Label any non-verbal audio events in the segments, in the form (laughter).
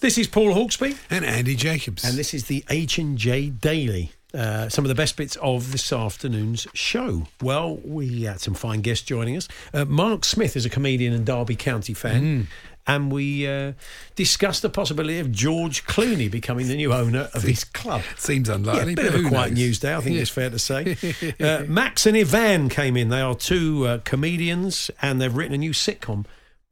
This is Paul Hawksbee, and Andy Jacobs. and this is the H and J Daily. Uh, some of the best bits of this afternoon's show. Well, we had some fine guests joining us. Uh, Mark Smith is a comedian and Derby County fan. And we uh, discussed the possibility of George Clooney becoming the new owner of his club. Seems Yeah, unlikely. a bit but of a quiet knows? news day, I think Yeah. it's fair to say. (laughs) Uh, Max and Ivan came in. They are two uh, comedians, and they've written a new sitcom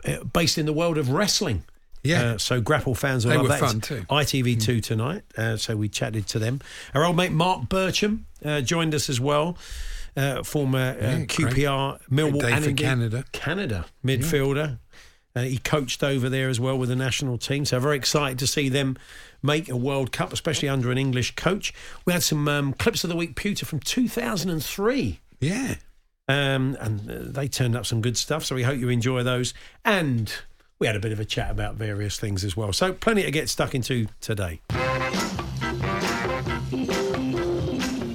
uh, based in the world of wrestling. Yeah. Uh, so Grapple fans will They love were that. fun too. ITV2 tonight. Uh, so we chatted to them. Our old mate Marc Bircham uh, joined us as well. Uh, former uh, Yeah, great- QPR Millwall day and for Canada. Canada midfielder. Uh, he coached over there as well with the national team. So very excited to see them make a World Cup, especially under an English coach. We had some um, clips of the week pewter from 2003. Yeah. Um, and they turned up some good stuff. So we hope you enjoy those. And we had a bit of a chat about various things as well. So plenty to get stuck into today.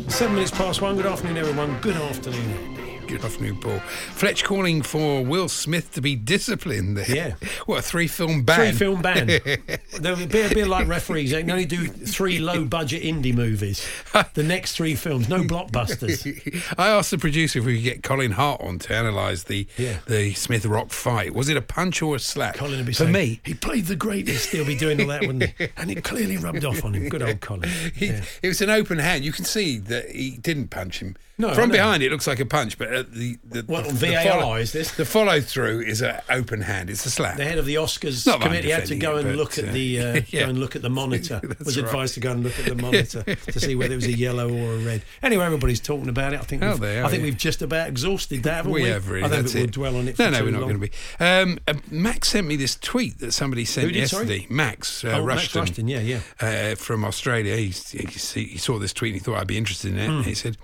Seven minutes past one. Good afternoon, everyone. Good afternoon. Good afternoon, Paul. Fletch calling for Will Smith to be disciplined there. Yeah. (laughs) What, a three film ban? Three film ban. (laughs) They'll be a bit like referees. They can only do three low budget indie movies. The next three films, no blockbusters. (laughs) I asked the producer if we could get Colin Hart on to analyse the Yeah. the Smith Rock fight. Was it a punch or a slap? Colin will be For saying, me, he played the greatest. He'll be doing all that, wouldn't he? And it clearly rubbed off on him. Good old Colin. He, Yeah. It was an open hand. You can see that he didn't punch him. No, From behind, it looks like a punch, but uh, the the, What, the, on the follow, is this? The follow through is an open hand. It's a slap. The head of the Oscars Not committee had to go it, and look at uh, the uh, (laughs) yeah. go and look at the monitor. (laughs) Was right. advised to go and look at the monitor to see whether it was a yellow or a red. Anyway, everybody's talking about it. I think Oh, we've, are, I think yeah. we've just about exhausted that, haven't we? we have really. I don't think we'll dwell on it. No, no, we're not long. going to be. Um, uh, Max sent me this tweet that somebody sent Who did, sorry? yesterday. Max, uh, Oh, Max Rushden, Rushden, yeah, yeah. uh, from Australia. He, he, he saw this tweet and he thought I'd be interested in it. Hmm. He said,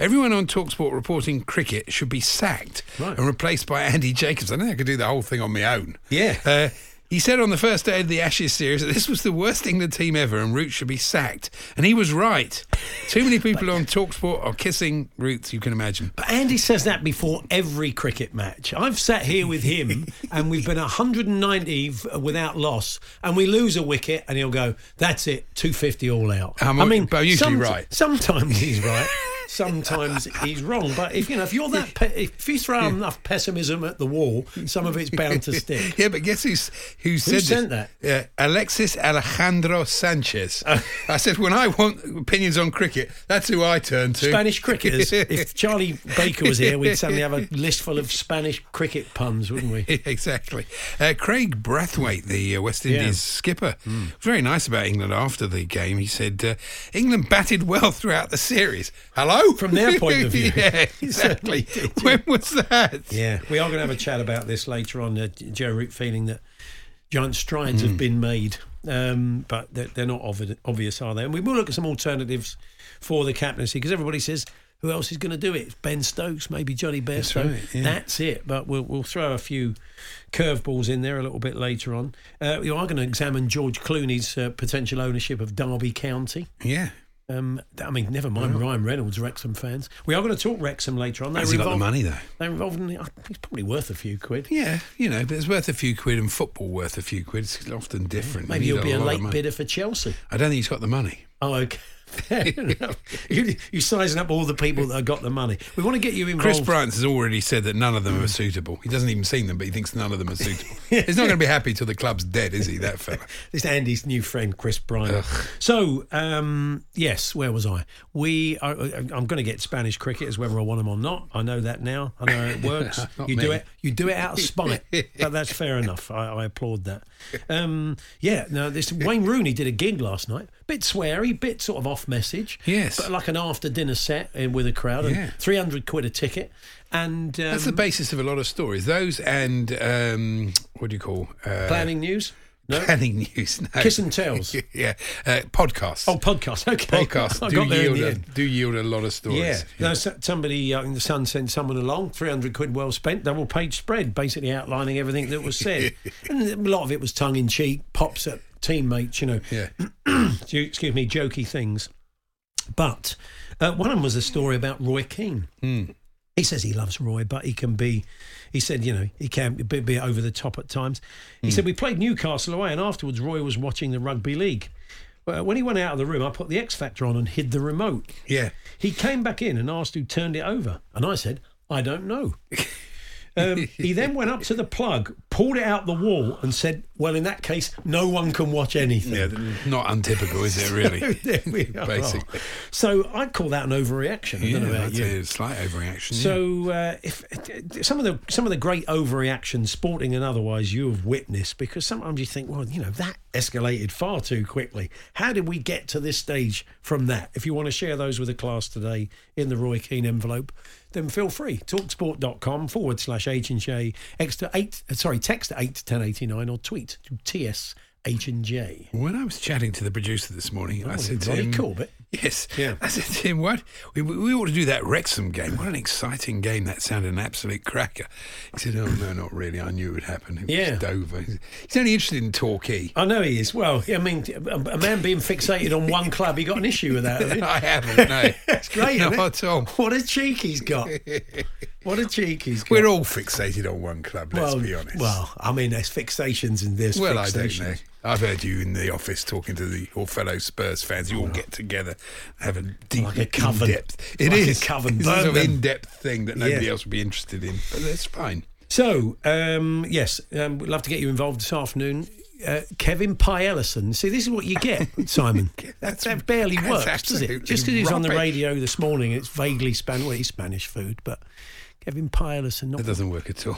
"Everyone on Talksport reporting cricket should be sacked Right. and replaced by Andy Jacobs." I think I could do the whole thing on my own. Yeah. Uh, he said on the first day of the Ashes series that this was the worst England team ever and Root should be sacked. And he was right. Too many people on Talksport are kissing Roots, you can imagine. But Andy says that before every cricket match. I've sat here with him (laughs) and we've been 190 v- without loss and we lose a wicket and he'll go, that's it, 250 all out. I'm I mean, but usually right. Sometimes he's right. (laughs) Sometimes he's wrong, but if you know if you're that pe- if you throw enough pessimism at the wall, some of it's bound to (laughs) stick. Yeah, but guess who's who said this? sent that? Yeah, Alexis Alejandro Sanchez. Oh. I said when I want opinions on cricket, that's who I turn to. Spanish cricketers. (laughs) If Charlie Baker was here, we'd suddenly have a (laughs) list full of Spanish cricket puns, wouldn't we? exactly. Uh, Kraigg Brathwaite, the uh, West Indies Yeah. Skipper, was very nice about England after the game. He said uh, England batted well throughout the series. Hello, From their point of view. (laughs) yeah, exactly. (laughs) when was that? Yeah, we are going to have a chat about this later on. Uh, Joe Root feeling that giant strides have been made, um, but they're, they're not obvi- obvious, are they? And we will look at some alternatives for the captaincy because everybody says. Who else is going to do it? Ben Stokes, maybe Jonny Bairstow. right, yeah. That's it. But we'll we'll throw a few curveballs in there a little bit later on. Uh, we are going to examine George Clooney's uh, potential ownership of Derby County. Yeah. Um, I mean, never mind Ryan Reynolds, Wrexham fans. We are going to talk Wrexham later on. They Has he got the money though? They're involved in. The, it's probably worth a few quid. Yeah, you know, but it's worth a few quid and football worth a few quid. It's often different. Maybe You you'll be a late bidder for Chelsea. I don't think he's got the money. Oh, okay. Fair (laughs) enough. You, you're sizing up all the people that have got the money. We want to get you involved. Chris Bryant has already said that none of them are suitable. He doesn't even seen them, but he thinks none of them are suitable. (laughs) He's not going to be happy till the club's dead, is he? That fella. (laughs) This Andy's new friend, Chris Bryant. So, um, yes, where was I? We, are, I'm going to get Spanish cricketers, whether I want them or not. I know that now. I know how it works. You do it. You do it out of spite. but that's fair enough. I, I applaud that. Um, yeah. Now, this Wayne Rooney did a gig last night. Bit sweary, bit sort of off message. Yes. but like an after dinner set uh, with a crowd, Yeah. and 300 quid a ticket. And um, That's the basis of a lot of stories. Those and um, what do you call uh, planning news. No, planning news? No. Kiss and (laughs) tells. yeah, uh, podcasts. Oh, podcast. Okay, podcasts (laughs) do yield a, do yield a lot of stories. Yeah. No, so- somebody uh, in the Sun sent someone along, 300 quid well spent, double page spread, basically outlining everything that was said. (laughs) and a lot of it was tongue in cheek, pops at teammates, you know, yeah. (clears throat) excuse me, jokey things. But uh, one of them was a story about Roy Keane. He says he loves Roy, but he can be, he said, you know, he can be, be over the top at times. He said, we played Newcastle away, and afterwards, Roy was watching the rugby league. Well, when he went out of the room, I put the X Factor on and hid the remote. Yeah. He came back in and asked who turned it over. And I said, I don't know. (laughs) Um, he then went up to the plug, pulled it out the wall, and said, Well, in that case, no one can watch anything. Yeah, not untypical, is it really? (laughs) are. Basically. So I'd call that an overreaction. I yeah, don't know about you. a slight overreaction. yeah. So uh, if some of the some of the great overreactions, sporting and otherwise, you have witnessed, because sometimes you think, well, you know, that escalated far too quickly. How did we get to this stage from that? If you want to share those with the class today in the Roy Keane envelope, then feel free. Talksport.com forward slash H and J extra eight. uh, Sorry, text eight to ten eighty nine or tweet to TS H and J. When I was chatting to the producer this morning, I Oh, said to Ronnie him, Corbett. Yes. Yeah. I said to him, "What? We, we we ought to do that Wrexham game. What an exciting game! That sounded an absolute cracker." He said, "Oh no, not really. I knew it would happen. It Yeah. was Dover. He's only interested in Torquay." I know he is. Well, I mean, a, man being fixated on one club, he got an issue with that. (laughs) I haven't. No, (laughs) That's great. Not it? at all. What a cheek he's got. (laughs) What a cheek he's got. We're all fixated on one club. Let's well, be honest. Well, I mean, there's fixations in this. Well, I don't know. I've heard you in the office talking to the your fellow Spurs fans. You all get together, have a deep, Like a coven. in-depth. It Like a coven. It's a sort of them. in-depth thing that nobody Yeah. else would be interested in. But that's fine. So, um, yes, um, we'd love to get you involved this afternoon. Uh, Kevin Pye Ellison. See, this is what you get, (laughs) Simon. that, that barely that's works, does it? absolutely Just because he's on the rubbish. radio this morning, it's vaguely Spanish. Well, he's Spanish food, but Kevin Pye Ellison not That doesn't work at all.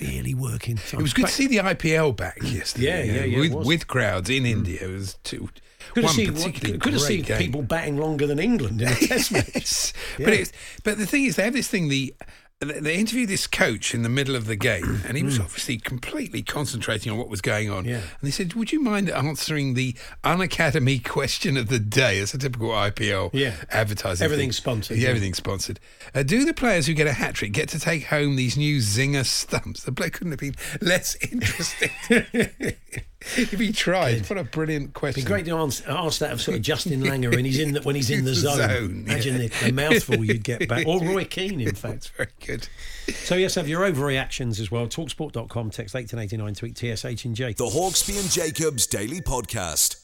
really working. It was good to see the IPL back yesterday. Yeah, yeah, yeah, it With, with crowds in hmm. India. It was two, Good to one see, particularly good to see great game. people batting longer than England in a (laughs) test match. Yes. Yeah. But it's but the thing is, they have this thing. The they interviewed this coach in the middle of the game, and he was obviously completely concentrating on what was going on. Mm. Yeah. And they said, "Would you mind answering the unacademy question of the day?" It's a typical IPL Yeah. advertising. Everything's thing. sponsored, Yeah, everything's sponsored. Uh, do the players who get a hat trick get to take home these new zinger stumps? The bloke couldn't have been less interesting (laughs) (laughs) if he tried. What a brilliant question! It'd be great to ask, ask that of sort of Justin (laughs) Langer when he's in the, when he's in the (laughs) The zone. zone, Imagine yeah. the, the mouthful you'd get back, or Roy Keane, in fact. Very good. So yes, have your overreactions as well. Talksport.com, text eighteen eighty nine, tweet TSH and J. The Hawksbee and Jacobs Daily Podcast.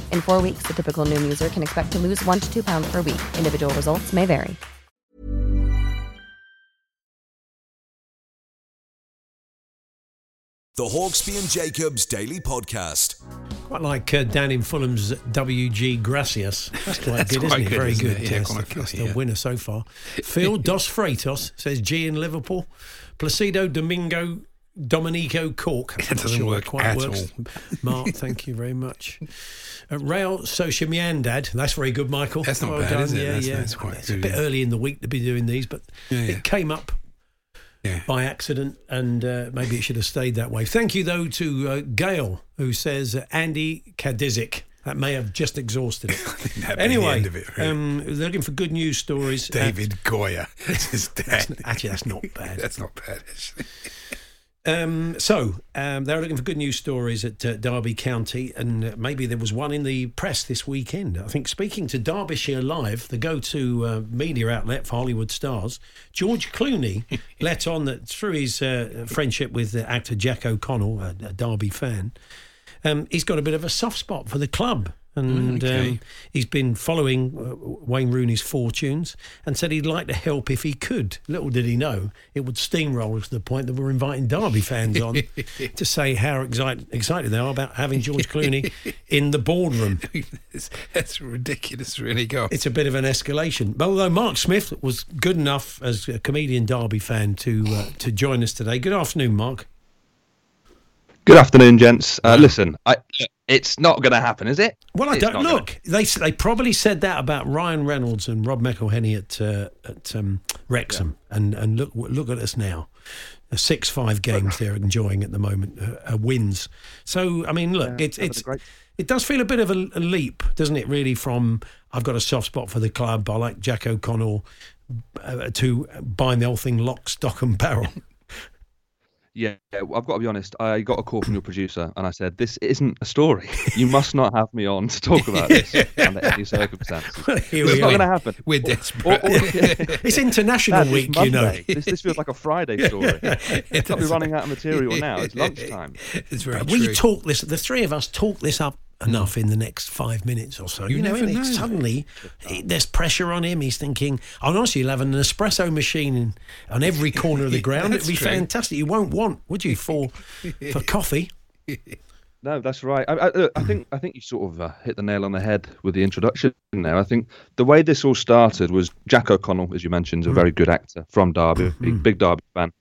In four weeks, the typical Noom user can expect to lose one to two pounds per week. Individual results may vary. The Hawksbee and Jacobs Daily Podcast. Quite like uh, down in Fulham's W.G. Gracias. (laughs) That's quite That's good, quite isn't it? Very isn't good. it? Yeah, Yes, quite that's good, the yeah. winner so far. Phil (laughs) Dos Freitos says G in Liverpool. Placido Domingo Dominico Cork. (laughs) It doesn't sure work quite at works. Mark, thank you very much. Uh, Rail Soshimiandad. That's very good, Michael. That's not well bad, done. is it? Yeah, That's- yeah. that's quite it's a bit yeah. early in the week to be doing these, but Yeah, yeah. it came up Yeah. by accident, and uh, maybe it should have stayed that way. Thank you, though, to uh, Gail, who says uh, Andy Kadizik. That may have just exhausted it. (laughs) anyway, it, really. um, looking for good news stories. David Goya. (laughs) That's dad. actually, that's not bad. That's not bad, actually. Um, so um, they're looking for good news stories at uh, Derby County, and uh, maybe there was one in the press this weekend. I think speaking to Derbyshire Live, the go-to uh, media outlet for Hollywood stars, George Clooney (laughs) let on that through his uh, friendship with the actor Jack O'Connell, a, a Derby fan, um, he's got a bit of a soft spot for the club. And Okay. um, he's been following uh, Wayne Rooney's fortunes and said he'd like to help if he could. Little did he know it would steamroll to the point that we're inviting Derby fans on (laughs) to say how excited, excited they are about having George Clooney in the boardroom. (laughs) That's ridiculous, really. Go on. It's a bit of an escalation. But although Mark Smith was good enough as a comedian Derby fan to uh, to join us today. Good afternoon, Mark. Good afternoon, gents. Uh, listen, I, it's not going to happen, is it? Well, I It's don't not gonna- look. They they probably said that about Ryan Reynolds and Rob McElhenney at uh, at um, Wrexham, and and look look at us now. Uh, Six five games they're enjoying at the moment, uh, uh, wins. So I mean, look, Yeah, it's it's great- it does feel a bit of a, a leap, doesn't it? Really, from I've got a soft spot for the club. I like Jack O'Connell uh, to buying the whole thing lock, stock, and barrel. Yeah, I've got to be honest. I got a call from your producer, and I said, "This isn't a story. You must not have me on to talk about this (laughs) under any circumstances. Well, it's not going to happen." We're Or- desperate. or- (laughs) It's International Dad, it's Week, you know. This, this feels like a Friday (laughs) story. It's not be running out of material now. It's lunchtime. It's very we true. talk this. The three of us talk this up enough in the next five minutes or so. You You, know, never know. suddenly it- there's pressure on him. He's thinking, "Oh, honestly, you'll have an espresso machine in, on every corner of the (laughs) ground. It'd be true. fantastic. You won't want, would you, for (laughs) for coffee? No, that's right. I, I, I think I think you sort of uh, hit the nail on the head with the introduction. There, I think the way this all started was Jack O'Connell, as you mentioned, is a very good actor from Derby, big, big Derby fan.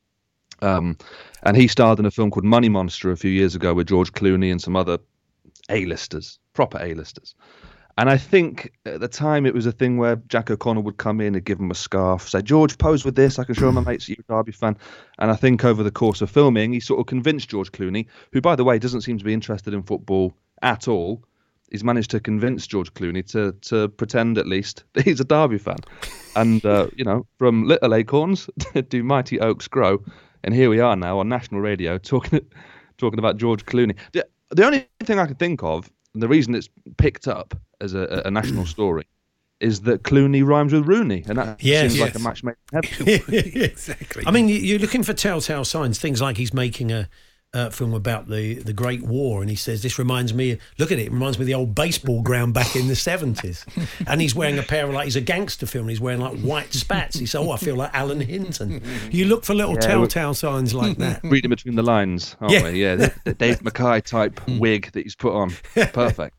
Um, and he starred in a film called Money Monster a few years ago with George Clooney and some other A-listers, proper A-listers. And I think at the time it was a thing where Jack O'Connell would come in and give him a scarf, say, George, pose with this. I can show my mates you're a Derby fan. And I think over the course of filming, he sort of convinced George Clooney, who, by the way, doesn't seem to be interested in football at all. He's managed to convince George Clooney to to pretend at least (laughs) that he's a Derby fan. And, uh, you know, from little acorns (laughs) do mighty oaks grow. And here we are now on national radio talking (laughs) talking about George Clooney. The, only thing I can think of, and the reason it's picked up as a, a national (clears throat) story, is that Clooney rhymes with Rooney, and that Yes. seems like a Yes. match made in heaven. (laughs) exactly. I mean, you're looking for telltale signs. Things like he's making a. Uh, film about the, the Great War, and he says this reminds me. Look at it, it reminds me of the old baseball ground back in the seventies. and he's wearing a pair of like he's a gangster film. He's wearing like white spats. He says, "Oh, I feel like Alan Hinton." You look for little Yeah, telltale signs like that. (laughs) Reading between the lines, aren't Yeah. we? Yeah, the, the Dave (laughs) Mackay type wig that he's put on, perfect.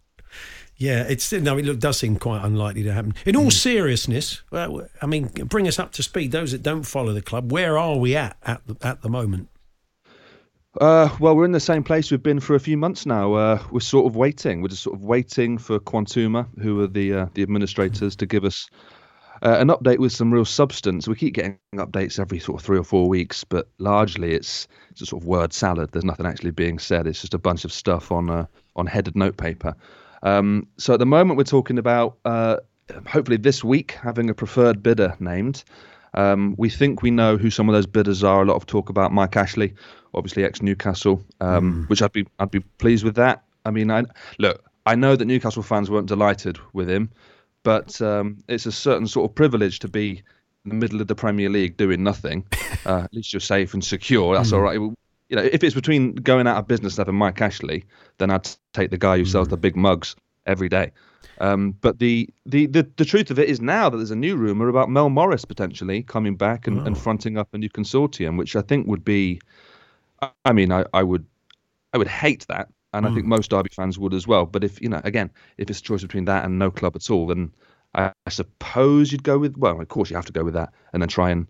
Yeah, it's no, it does seem quite unlikely to happen. In all Hmm. seriousness, well, I mean, bring us up to speed. Those that don't follow the club, where are we at at the, at the moment? Uh, well, we're in the same place we've been for a few months now. Uh, we're sort of waiting. We're just sort of waiting for Quantuma, who are the uh, the administrators, to give us uh, an update with some real substance. We keep getting updates every sort of three or four weeks, but largely it's it's a sort of word salad. There's nothing actually being said. It's just a bunch of stuff on uh, on headed notepaper. Um, so at the moment, we're talking about uh, hopefully this week having a preferred bidder named. Um, we think we know who some of those bidders are. A lot of talk about Mike Ashley, obviously ex Newcastle, um, which I'd be I'd be pleased with that. I mean, I look, I know that Newcastle fans weren't delighted with him, but um, it's a certain sort of privilege to be in the middle of the Premier League doing nothing. (laughs) Uh, at least you're safe and secure. That's all right. You know, if it's between going out of business and having Mike Ashley, then I'd take the guy who sells the big mugs every day. Um, but the, the, the, the truth of it is now that there's a new rumor about Mel Morris potentially coming back and, and fronting up a new consortium, which I think would be, I- mean, I, I would, I would hate that, and I think most Derby fans would as well. But if you know, again, if it's a choice between that and no club at all, then I, I suppose you'd go with. Well, of course you have to go with that, and then try and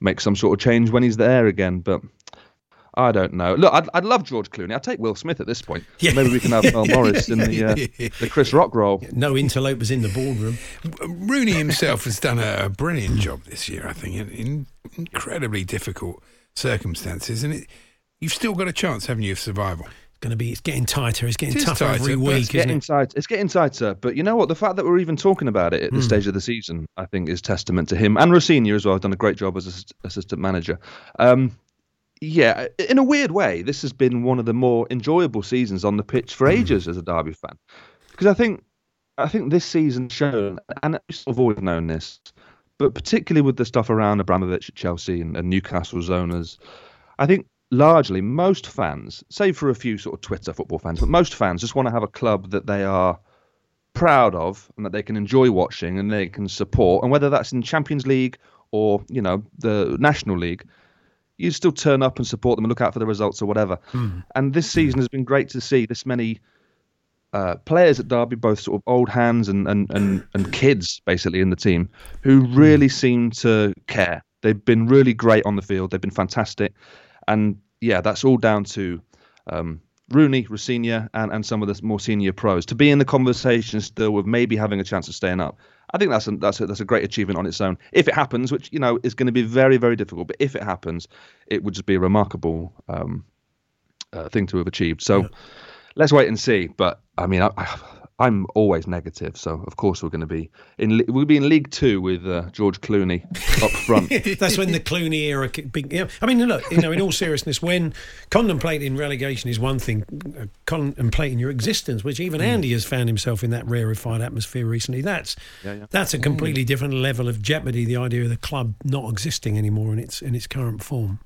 make some sort of change when he's there again. But I don't know. Look, I'd, I'd love George Clooney. I'd take Will Smith at this point. Yeah. Maybe we can have Mel Morris in the uh, the Chris Rock role. (laughs) No interlopers in the ballroom. Rooney himself has done a, a brilliant job this year, I think, in, in incredibly difficult circumstances, and it, you've still got a chance, haven't you, of survival? It's Going to be. It's getting tighter. It's getting It is tougher tighter, every week, it's isn't getting it? tight. It's getting tighter. But you know what? The fact that we're even talking about it at this Hmm. stage of the season, I think, is testament to him and Rosenior as well. Has done a great job as assist- assistant manager. Um, yeah, in a weird way, this has been one of the more enjoyable seasons on the pitch for Hmm. ages as a Derby fan, because I think, I think this season shown, and I've always known this, but particularly with the stuff around Abramovich at Chelsea and, and Newcastle's owners, I think largely most fans, save for a few sort of Twitter football fans, but most fans just want to have a club that they are proud of and that they can enjoy watching and they can support. And whether that's in Champions League or you know the National League, you still turn up and support them and look out for the results or whatever. And this season has been great to see this many. Uh, players at Derby, both sort of old hands and, and, and, and kids, basically in the team, who really seem to care. They've been really great on the field. They've been fantastic, and yeah, that's all down to um, Rooney, Rosenior, and, and some of the more senior pros to be in the conversation still with maybe having a chance of staying up. I think that's a, that's a, that's a great achievement on its own. If it happens, which you know is going to be very very difficult, but if it happens, it would just be a remarkable um, uh, thing to have achieved. So let's wait and see. But I mean, I, I, I'm always negative, so of course we're going to be in we'll be in League Two with uh, George Clooney up front. (laughs) That's when the Clooney era. Big, yeah. I mean, look, you know, in all seriousness, when contemplating relegation is one thing, uh, contemplating your existence, which even Andy has found himself in that rarefied atmosphere recently, that's Yeah, yeah. that's a completely different level of jeopardy. The idea of the club not existing anymore in its in its current form.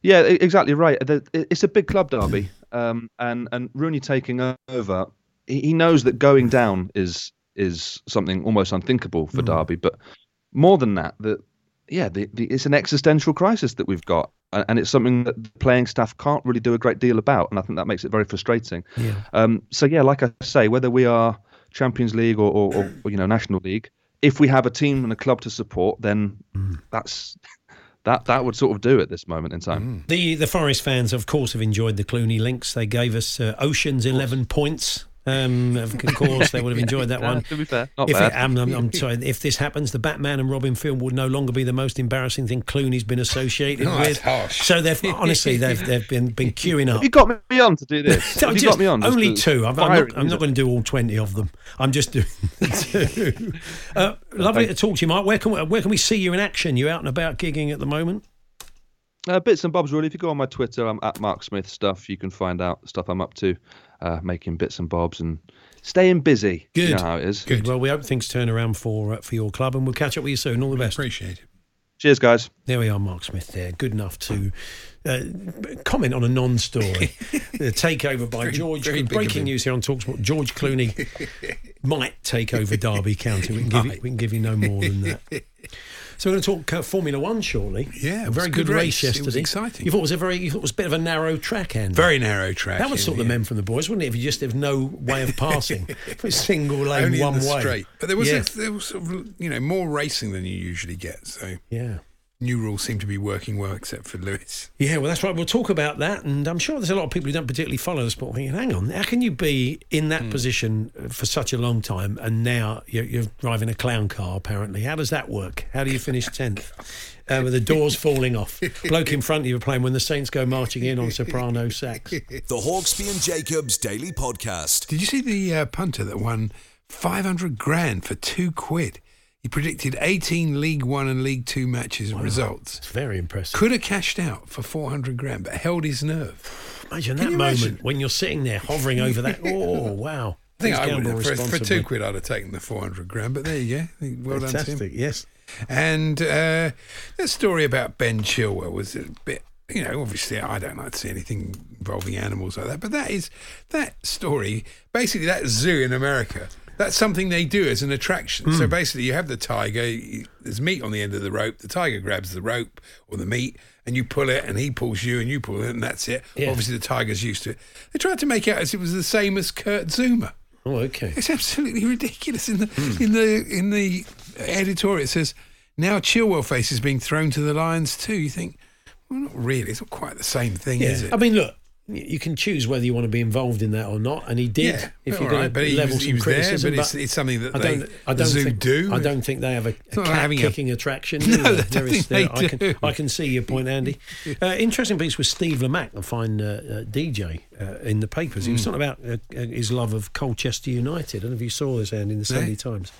Yeah, exactly right. It's a big club derby, um, and and Rooney taking over, he he knows that going down is is something almost unthinkable for Derby. But more than that, that yeah, the, the, it's an existential crisis that we've got, and, and it's something that the playing staff can't really do a great deal about, and I think that makes it very frustrating. Yeah. Um, so yeah, like I say, whether we are Champions League or, or, or, or you know National League, if we have a team and a club to support, then that's that that would sort of do at this moment in time. The the Forest fans, of course, have enjoyed the Clooney links. They gave us uh, Ocean's eleven points. Um, of course, they would have enjoyed that (laughs) one. to be fair, not if bad. It, I'm, I'm, I'm sorry. If this happens, the Batman and Robin film would no longer be the most embarrassing thing Clooney's been associated that's with. harsh. So they've honestly they've (laughs) they've been been queuing up. Have you got me on to do this? (laughs) Have you got me on? Only two. I'm, I'm firing, not, I'm is not going to do all twenty of them. I'm just doing two. Uh, lovely to talk to you, Mike. Where can we, where can we see you in action? You out and about gigging at the moment? Uh, bits and bobs, really. If you go on my Twitter, I'm at Mark Smith stuff. You can find out stuff I'm up to, uh, making bits and bobs and staying busy. Good. You know how it is. Good. Well, we hope things turn around for uh, for your club, and we'll catch up with you soon. All the best. Appreciate it. Cheers, guys. There we are, Mark Smith. There, good enough to uh, comment on a non-story. (laughs) the takeover by Very- George. very breaking news here on Talksport: George Clooney (laughs) might take over Derby County. We can give you, we can give you no more than that. (laughs) So we're going to talk uh, Formula One shortly. Yeah, a very good, good race, race. It was yesterday. exciting. You thought it was a very, you thought it was a bit of a narrow track, end. Very narrow track. That would yeah, sort the men from the boys, wouldn't it? If you just have no way of passing, (laughs) If it's single lane, Only one way. straight. But there was yeah. a, there was sort of, you know more racing than you usually get. So yeah. New rules seem to be working well, except for Lewis. Yeah, well, that's right. We'll talk about that, and I'm sure there's a lot of people who don't particularly follow the sport thinking, "Hang on, how can you be in that position for such a long time, and now you're, you're driving a clown car? Apparently, how does that work? How do you finish tenth uh, with the doors falling off? Bloke in front of you playing when the Saints go marching in on soprano sax. The Hawksbee and Jacobs Daily Podcast. Did you see the uh, punter that won 500 grand for two quid? He predicted 18 League One and League Two matches and results. It's very impressive. Could have cashed out for 400 grand, but held his nerve. Imagine Can that moment imagine? when you're sitting there hovering over that. (laughs) Oh wow! I think I would have, for, for two quid, I'd have taken the 400 grand, but there you go. Think Well done to him. Yes. And uh, the story about Ben Chilwell was a bit, you know, obviously I don't like to see anything involving animals like that, but that is that story. Basically, that zoo in America. That's something they do as an attraction. Hmm. So basically, you have the tiger. There's meat on the end of the rope. The tiger grabs the rope or the meat, and you pull it, and he pulls you, and you pull it, and that's it. Yeah. Obviously, the tiger's used to it. They tried to make it out as it was the same as Kurt Zouma. Oh, okay. It's absolutely ridiculous. In the Hmm. in the in the editorial, it says now Chilwell face is being thrown to the lions too. You think, well, not really. It's not quite the same thing, Yeah. is it? I mean, look, you can choose whether you want to be involved in that or not, and he did. Yeah, if you're going to level was- some was there, criticism, but it's- it's something that I don't, I don't think, do. I don't think they have a, a cat having a- attraction. (laughs) No, either. I don't There is- think they there- I can, do. I can see your point, Andy. (laughs) Uh, interesting piece with Steve Lamacq, a fine uh, uh, DJ uh, in the papers. He was Mm. talking about uh, uh, his love of Colchester United. I don't know if you saw this, Andy, in the Sunday. Times.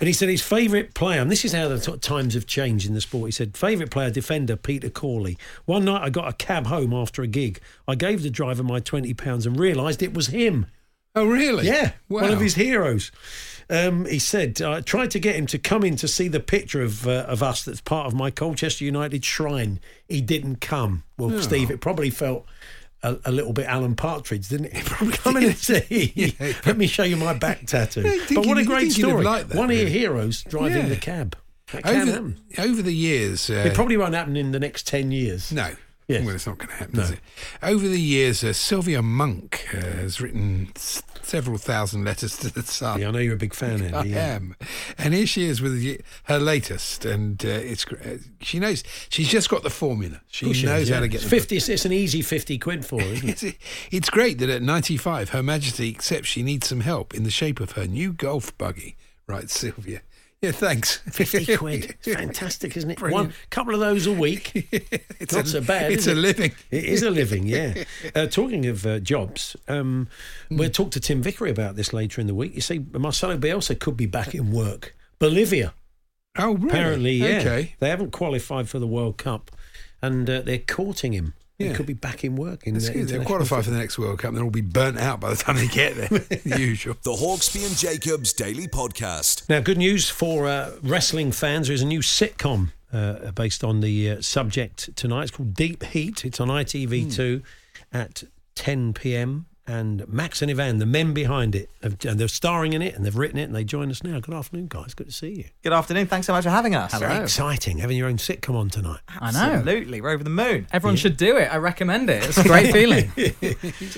And he said his favourite player, and this is how the t- times have changed in the sport. He said, favourite player, defender, Peter Corley. One night I got a cab home after a gig. I gave the driver my £20 and realised it was him. Oh, really? Yeah, one of his heroes. Um, he said, I tried to get him to come in to see the picture of uh, of us that's part of my Colchester United shrine. He didn't come. Well, Oh. Steve, it probably felt a, a little bit Alan Partridge, didn't it? Probably come in and see. Let me show you my back tattoo. But what a you'd- great think you'd have story. liked that, One of your heroes driving Yeah. the cab. Over, over the years, uh, It probably won't happen in the next 10 years. no. Yes. Well, it's not going to happen, No. is it? Over the years, uh, Sylvia Monk uh, has written s- several thousand letters to the Sun. Yeah, I know you're a big fan, Andy. I yeah. am, and here she is with the- her latest, and uh, it's uh, she knows she's just got the formula. She knows is, how to get It's the 50. It's an easy 50 quid for her, isn't (laughs) it? It's, great that at 95, Her Majesty accepts she needs some help in the shape of her new golf buggy. Right, Sylvia. Yeah, thanks. 50 (laughs) quid. It's fantastic, isn't it? Brilliant. One couple of those a week. (laughs) it's Not a, so bad. It's a it? living. It is a living, yeah. (laughs) Uh, talking of uh, jobs, um, Hmm. we'll talk to Tim Vickery about this later in the week. You see, Marcelo Bielsa could be back in work. Bolivia, Oh, really? apparently, yeah. Okay. They haven't qualified for the World Cup, and uh, they're courting him. He Yeah. could be back in work. In That's the good. They'll qualify for the next World Cup and they'll all be burnt out by the time they get there. (laughs) the usual. The Hawksbee and Jacobs Daily Podcast. Now, good news for uh, wrestling fans. There's a new sitcom uh, based on the uh, subject tonight. It's called Deep Heat. It's on ITV2 at 10 p.m. And Max and Ivan, the men behind it, have, and they're starring in it and they've written it and they join us now. Good afternoon, guys. Good to see you. Good afternoon. Thanks so much for having us. Very exciting having your own sitcom on tonight. I know. Absolutely. We're over the moon. Everyone should do it. I recommend it. It's a great (laughs) feeling. (laughs)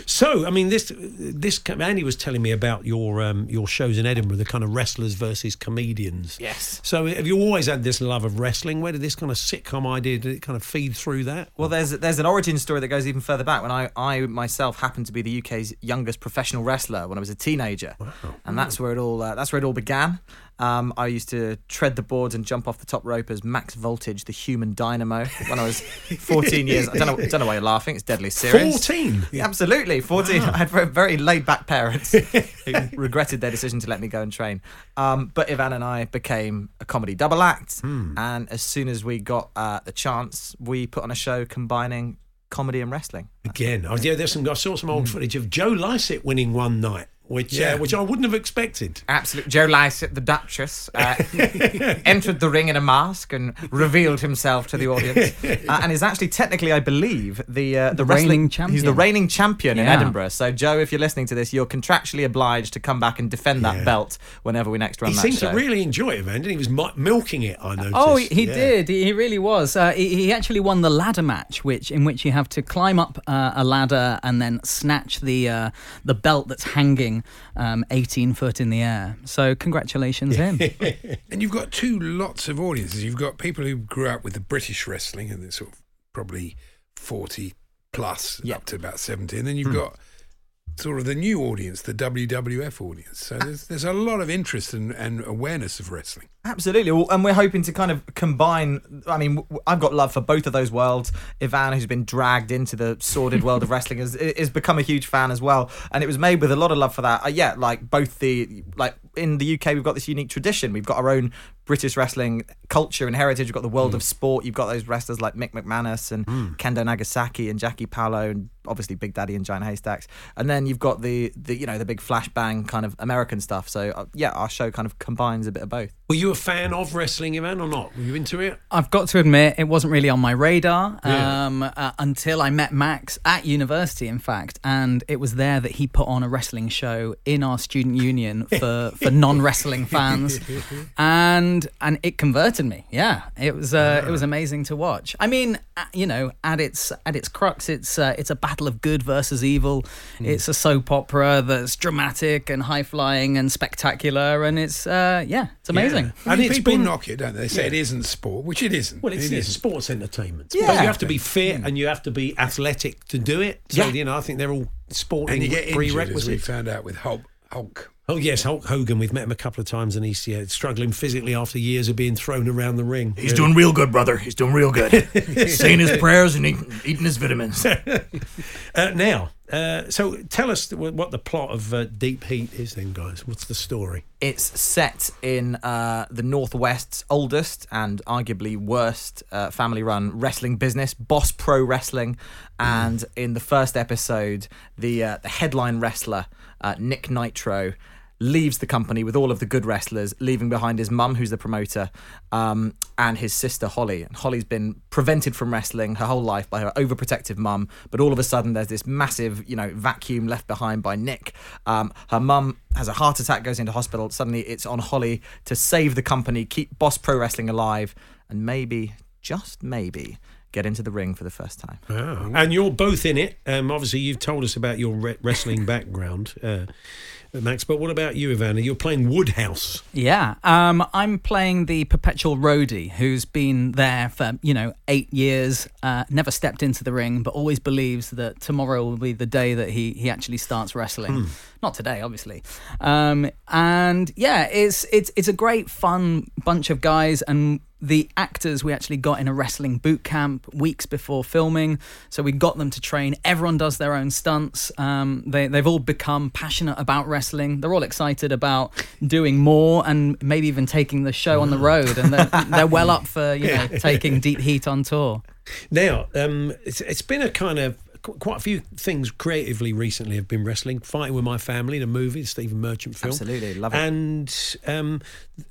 So, I mean, this this Andy was telling me about your um, your shows in Edinburgh, the kind of wrestlers versus comedians. Yes. So, have you always had this love of wrestling? Where did this kind of sitcom idea did it kind of feed through that? Well, there's there's an origin story that goes even further back. When I, I myself happened to be the UK's youngest professional wrestler when I was a teenager, and that's where it all uh, that's where it all began. Um, I used to tread the boards and jump off the top rope as Max Voltage, the human dynamo, when I was 14 years. I don't know, don't know why you're laughing. It's deadly serious. 14? Yeah, absolutely, 14. I had very, very laid back parents (laughs) who regretted their decision to let me go and train. Um, but Ivan and I became a comedy double act, and as soon as we got uh, the chance, we put on a show combining comedy and wrestling. Again, oh, yeah, there's some. I saw some old mm. footage of Joe Lycett winning one night which Yeah. uh, which I wouldn't have expected. Absolutely. Joe Lycett, the Duchess, uh, (laughs) entered the ring in a mask and revealed himself to the audience, (laughs) uh, and is actually technically, I believe, the uh, the, The wrestling champion. He's the reigning champion in Edinburgh. So, Joe, if you're listening to this, you're contractually obliged to come back and defend that belt whenever we next run He that seemed show. to really enjoy it, man. Didn't he? He was mi- milking it. I noticed. Oh, he he Yeah. did. He he really was. Uh, he, he actually won the ladder match, which in which you have to climb up uh, a ladder and then snatch the uh, the belt that's hanging um, 18 foot in the air. So congratulations him. (laughs) (laughs) and you've got two lots of audiences. You've got people who grew up with the British wrestling and they're sort of probably 40 plus up to about 70. And then you've Hmm. got sort of the new audience, the WWF audience. So there's, there's a lot of interest and, and awareness of wrestling. Absolutely, well, and we're hoping to kind of combine. I mean, I've got love for both of those worlds. Ivan, who's been dragged into the sordid world of (laughs) wrestling, has, has become a huge fan as well, and it was made with a lot of love for that. Uh, yeah, like both the like in the UK, we've got this unique tradition. We've got our own British wrestling culture and heritage. We've got the world of sport. You've got those wrestlers like Mick McManus and Kendo Nagasaki and Jackie Pallo and obviously Big Daddy and Giant Haystacks. And then you've got the the you know the big flashbang kind of American stuff. So uh, yeah, our show kind of combines a bit of both. Were you a fan of wrestling, Ivan, or not? Were you into it? I've got to admit, it wasn't really on my radar Yeah. um, uh, until I met Max at university, in fact, and it was there that he put on a wrestling show in our student union (laughs) for, for non wrestling fans, (laughs) and and it converted me. Yeah, it was uh, it was amazing to watch. I mean, uh, you know, at its at its crux, it's uh, it's a battle of good versus evil. It's a soap opera that's dramatic and high flying and spectacular, and it's uh, yeah, it's amazing. I mean, it's people been- knock it, don't they? They say Yeah. it isn't sport, which it isn't. Well, it's, It it's isn't. sports entertainment. Yeah. But you have to be fit and you have to be athletic to do it. So, Yeah. you know, I think they're all sporting And you get injured, as we found out with Hulk. Hulk. Oh, yes, Hulk Hogan. We've met him a couple of times and he's yeah, struggling physically after years of being thrown around the ring. He's doing real good, brother. He's doing real good. (laughs) Saying his prayers and eating, eating his vitamins. (laughs) Uh, now, uh, so tell us th- what the plot of uh, Deep Heat is then, guys. What's the story? It's set in uh, the Northwest's oldest and arguably worst uh, family run wrestling business, Boss Pro Wrestling. And in the first episode, the, uh, the headline wrestler, uh, Nick Nitro, leaves the company with all of the good wrestlers, leaving behind his mum, who's the promoter, um, and his sister Holly. And Holly's been prevented from wrestling her whole life by her overprotective mum, but all of a sudden there's this massive, you know, vacuum left behind by Nick. Um, her mum has a heart attack, goes into hospital. Suddenly it's on Holly to save the company, keep Boss Pro Wrestling alive, and maybe, just maybe, get into the ring for the first time. Oh. And you're both in it. Um, obviously, you've told us about your re- wrestling (laughs) background, uh, Max. But what about you, Ivana? You're playing Woodhouse. Yeah, um, I'm playing the perpetual roadie who's been there for you know eight years, uh, never stepped into the ring, but always believes that tomorrow will be the day that he he actually starts wrestling. Not today, obviously. Um, and yeah, it's it's it's a great fun bunch of guys and. The actors we actually got in a wrestling boot camp weeks before filming, so we got them to train. Everyone does their own stunts. Um, they they've all become passionate about wrestling. They're all excited about doing more and maybe even taking the show on the road. And they're, they're well up for you (laughs) know taking Deep Heat on tour. Now, um, it's, it's been a kind of quite a few things creatively recently have been wrestling. Fighting with My Family, the movie, the Stephen Merchant film, Absolutely, love it. and um,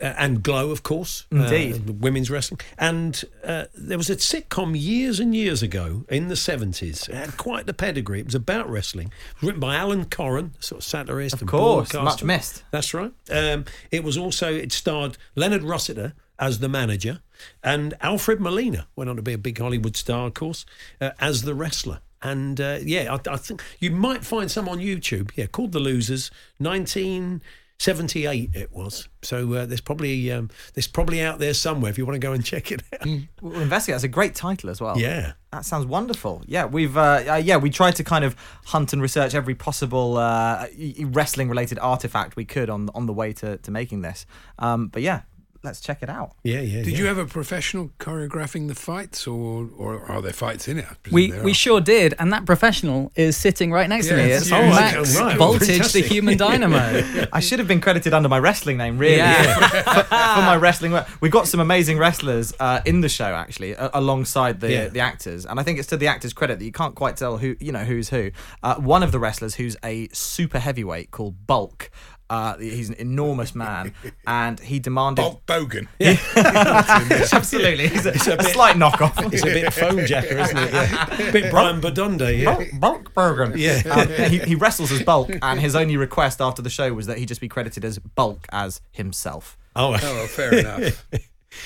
uh, and Glow, of course, Indeed. uh, women's wrestling. And uh, there was a sitcom years and years ago in the seventies. It had quite the pedigree. It was about wrestling. It was written by Alan Coren, sort of satirist, Of and course, broadcaster. much missed. That's right. Um, it was also it starred Leonard Rossiter as the manager, and Alfred Molina went on to be a big Hollywood star, of course, uh, as the wrestler. And uh, yeah, I, I think you might find some on YouTube. Yeah, called The Losers, nineteen seventy eight. It was. So uh, there's probably um, there's probably out there somewhere if you want to go and check it out. We'll investigate. That's a great title as well. Yeah. That sounds wonderful. Yeah, we've uh, uh, yeah we tried to kind of hunt and research every possible uh, wrestling related artifact we could on on the way to, to making this. Um, but yeah, let's check it out. Yeah, yeah. Did yeah. you have a professional choreographing the fights, or or are there fights in it? We we are. sure did, and that professional is sitting right next to me. Yes, It's yes. Max Oh, right. Voltage, the human (laughs) dynamo. I should have been credited under my wrestling name, really, Yeah. (laughs) for, for my (laughs) wrestling work. We've got some amazing wrestlers uh, in the show, actually, a- alongside the Yeah. the actors, and I think it's to the actors' credit that you can't quite tell who you know who's who. Uh, one of the wrestlers, who's a super heavyweight called Bulk. Uh, he's an enormous man, and he demanded. Bulk Bogan. (laughs) (laughs) Absolutely, he's a, a slight knockoff. It's a bit phone jacker, isn't it? Yeah. A (laughs) bit Brian Badunda, yeah. Bulk Bergen. Yeah. Um, he, he wrestles as Bulk, and his only request after the show was that he just be credited as Bulk as himself. Oh, Oh, well, fair enough.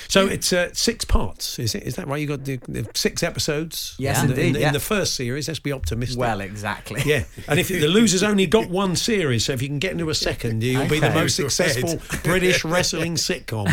So it's uh, six parts, is it? Is that right? You got the, the six episodes. Yes, in the, indeed, In, the- yeah. in the first series, let's be optimistic. Well, exactly. yeah, and if the loser's only got one series, so if you can get into a second, you'll be the most successful (laughs) British wrestling sitcom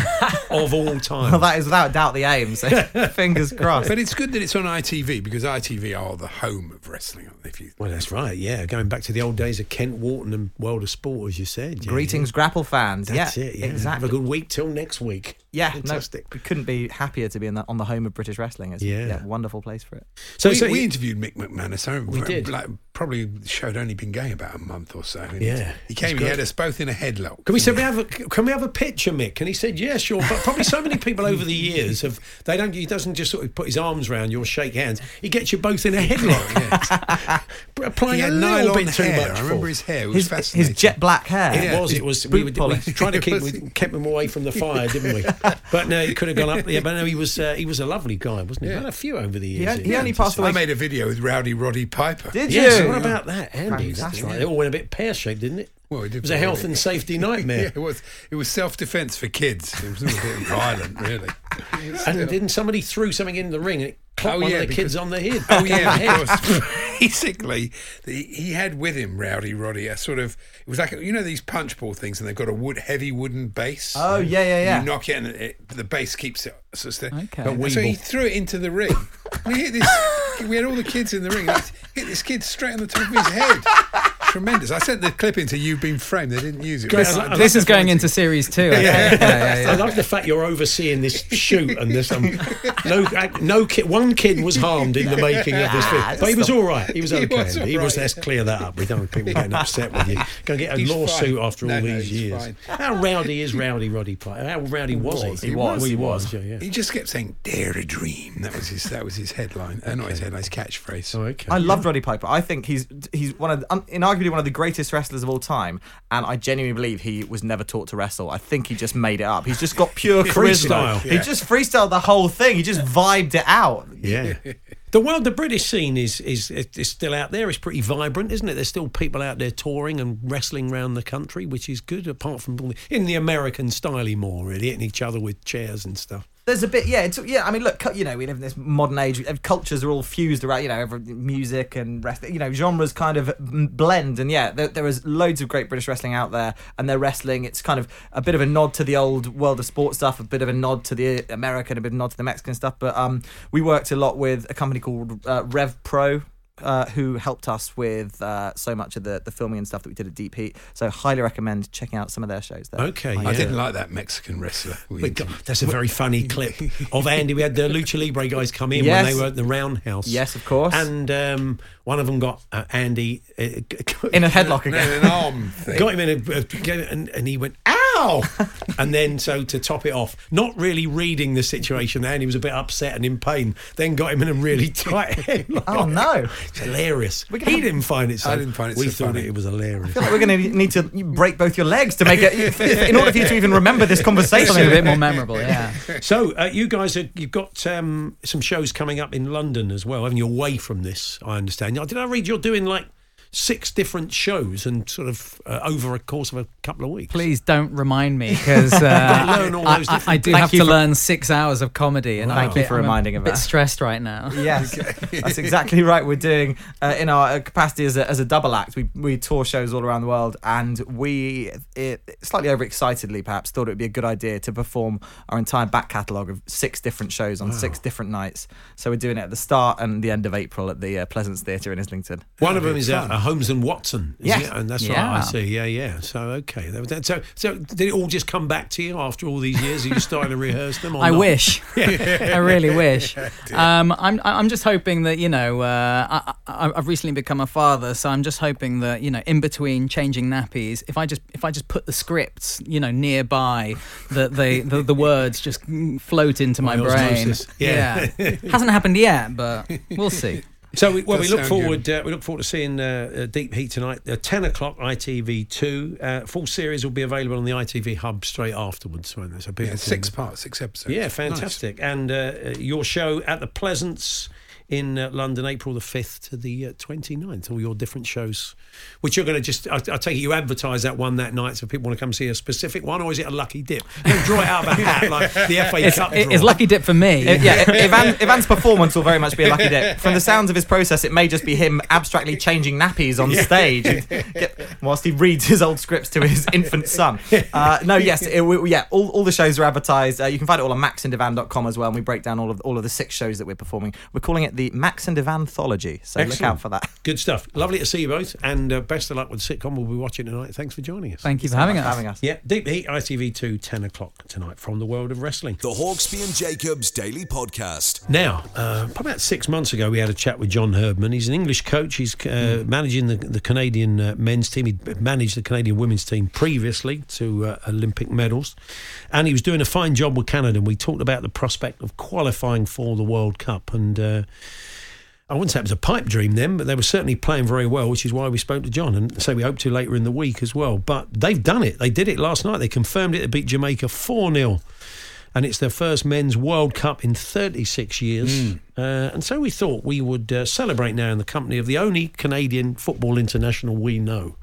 of all time. Well, that is without doubt the aim. So (laughs) fingers crossed. But it's good that it's on ITV because ITV are the home of wrestling. If you well, that's right. Yeah, going back to the old days of Kent Walton and World of Sport, as you said. Yeah, Greetings, grapple fans. That's yeah, it. Yeah. exactly. Have a good week till next week. Yeah, fantastic. no, we couldn't be happier to be in the, on the home of British wrestling. It's Yeah. yeah, wonderful place for it. So, we, so we you- interviewed Mick McManus. I remember, We did. Like, probably the show had only been going about a month or so. Yeah, he came. He had us both in a headlock. Can we say we have a, can we have a picture, Mick? And he said, "Yeah, sure." But probably so many people over the years have they don't. He doesn't just sort of put his arms around you or shake hands. He gets you both in a headlock. (laughs) Applying He a little bit too much. I remember his hair. Was His, fascinating. his jet black hair. It Yeah. was. It was. We, were, we polish. (laughs) tried to keep we (laughs) kept him away from the fire, didn't we? But no, he could have gone up. Yeah, but no, he was. Uh, he was a lovely guy, wasn't he? Yeah. Had a few over the years. He, he yeah. only passed away. I made a video with Rowdy Roddy Piper. Did Yes, you? What about that, Andy? That's Fantastic. right. They all went a bit pear shaped, didn't it? Well, it did it was a health Roddy. and safety nightmare. (laughs) Yeah, nightmare. it was. It was self defence for kids. It was a bit violent, really. (laughs) and didn't somebody threw something in the ring and it clocked Oh, one yeah, of the because- kids on the head? Oh yeah, Head. because (laughs) basically the, he had with him Rowdy Roddy a sort of it was like you know these punch ball things and they've got a wood heavy wooden base. Oh, yeah, yeah, yeah. You knock it and it, the base keeps it. So, it's the- Okay. And so he threw it into the ring. we hit this. We had all the kids in the ring. and Hit this kid straight on the top of his head. (laughs) Tremendous. I sent the clip into You've Been Framed. They didn't use it. Great. but I I- like This is going into series two. I think. Yeah. yeah, yeah. I love the fact you're overseeing this shoot and this. Um, no, no kid. One kid was harmed in the making of this film, but he was all right. He was (laughs) He okay. was all he was. right. Let's clear that up. We don't want people getting upset with you. Go get a He's lawsuit fine. after No, all no, these years. fine. How rowdy is Rowdy Roddy Piper? How rowdy was he? was. He was, He he was. was. Yeah, yeah. He just kept saying "Dare to dream." That was his. That was his headline. Uh, not his headline. His catchphrase. Oh, okay. I love Roddy Piper. I think he's he's one of the, un- inarguably one of the greatest wrestlers of all time, and I genuinely believe he was never taught to wrestle. I think he just made it up. He's just got pure (laughs) charisma. Freestyle. He just freestyled the whole thing. He just vibed it out. Yeah. The world, the British scene is, is is still out there. It's pretty vibrant, isn't it? There's still people out there touring and wrestling around the country, which is good. Apart from in the American style more, really hitting each other with chairs and stuff. There's a bit, yeah, it's, yeah. I mean, look, you know, we live in this modern age. uh, Cultures are all fused around, you know, music and wrestling. You know, genres kind of mm, blend, and yeah, there, there is loads of great British wrestling out there, and they're wrestling. It's kind of a bit of a nod to the old world of sports stuff, a bit of a nod to the American, a bit of a nod to the Mexican stuff. But um, we worked a lot with a company called uh, Rev Pro. Uh, who helped us with uh, so much of the, the filming and stuff that we did at Deep Heat? So highly recommend checking out some of their shows. There. Okay, I yeah. didn't like that Mexican wrestler. (laughs) We But that's a very funny (laughs) clip of Andy. We had the Lucha Libre guys come in Yes. when they were at the Roundhouse. Yes, of course. And um, one of them got uh, Andy uh, (laughs) In a headlock No, again. an arm thing. Got him in a, uh, and, and he went, ow! (laughs) and then, so to top it off, not really reading the situation, and he was a bit upset and in pain, then got him in a really (laughs) tight headlock. Oh no! It's hilarious. He have- didn't find it so I didn't find it We so thought funny. it was hilarious. I feel like we're going to need to break both your legs to make it (laughs) in order for you to even remember this conversation. Something a bit more memorable. Yeah. So uh, you guys, are, you've got um, some shows coming up in London as well, haven't you? Away from this, I understand. Did I read you're doing like six different shows and sort of uh, over a course of a couple of weeks? Please don't remind me because (laughs) uh, I, I- I do have to for- learn six hours of comedy, and I'm Thank a you bit- for I'm a reminding of bit that. stressed right now. (laughs) Yes, (laughs) that's exactly right. We're doing uh, in our uh, capacity as a, as a double act. We we tour shows all around the world, and we it, slightly overexcitedly perhaps thought it would be a good idea to perform our entire back catalogue of six different shows on six different nights. So we're doing it at the start and the end of April at the uh, Pleasance Theatre in Islington. One of them is a, a Holmes and Watson. is Yes. it? and that's Yeah. right. I see. Yeah, yeah. So okay. That- that- So, so did it all just come back to you after all these years? Are you starting to rehearse them? Or I not? wish. (laughs) (laughs) I really wish. Um, I'm I'm just hoping that you know uh, I, I, I've recently become a father, so I'm just hoping that you know in between changing nappies, if I just if I just put the scripts you know nearby, that they the, the words just float into my (laughs) By brain. osmosis. Yeah. hasn't happened yet, but we'll see. So we, well, we look forward. Uh, we look forward to seeing uh, uh, Deep Heat tonight. Uh, Ten o'clock, ITV two. Uh, full series will be available on the ITV hub straight afterwards. won't they? So Yeah, six parts, six episodes. Yeah, Nice. fantastic. And uh, uh, your show at the Pleasance in uh, London, April the 5th to the uh, 29th, all your different shows, which you're going to just, I, I take it you advertise that one that night so people want to come see a specific one, or is it a lucky dip? Don't draw it out of a hat like the FA It's, Cup it- draw. it's lucky dip for me. I- yeah, Ivan, Ivan's performance will very much be a lucky dip. From the sounds of his process, it may just be him abstractly changing nappies on stage (laughs) Get- whilst he reads his old scripts to his infant son. Uh, no, yes, it, we, yeah, all, all the shows are advertised. Uh, you can find it all on maxandivan.com as well, and we break down all of all of the six shows that we're performing. We're calling it the Max and Ivan anthology, so look out for that. Good stuff. Lovely to see you both, and uh, best of luck with the sitcom we'll be watching tonight. Thanks for joining us. Thank you for having us. having us. Yeah, Deep Heat, ITV2, 10 o'clock tonight from the world of wrestling. The Hawksbee and Jacobs Daily Podcast. Now, uh, probably about six months ago, we had a chat with John Herdman. He's an English coach. He's uh, managing the, the Canadian uh, men's team. He managed the Canadian women's team previously to uh, Olympic medals. And he was doing a fine job with Canada. And we talked about the prospect of qualifying for the World Cup. And uh, I wouldn't say it was a pipe dream then, but they were certainly playing very well, which is why we spoke to John. And say we hope to later in the week as well. But they've done it. They did it last night. They confirmed it. They beat Jamaica 4 0 and it's their first men's World Cup in 36 years. Uh, and so we thought we would uh, celebrate now in the company of the only Canadian football international we know,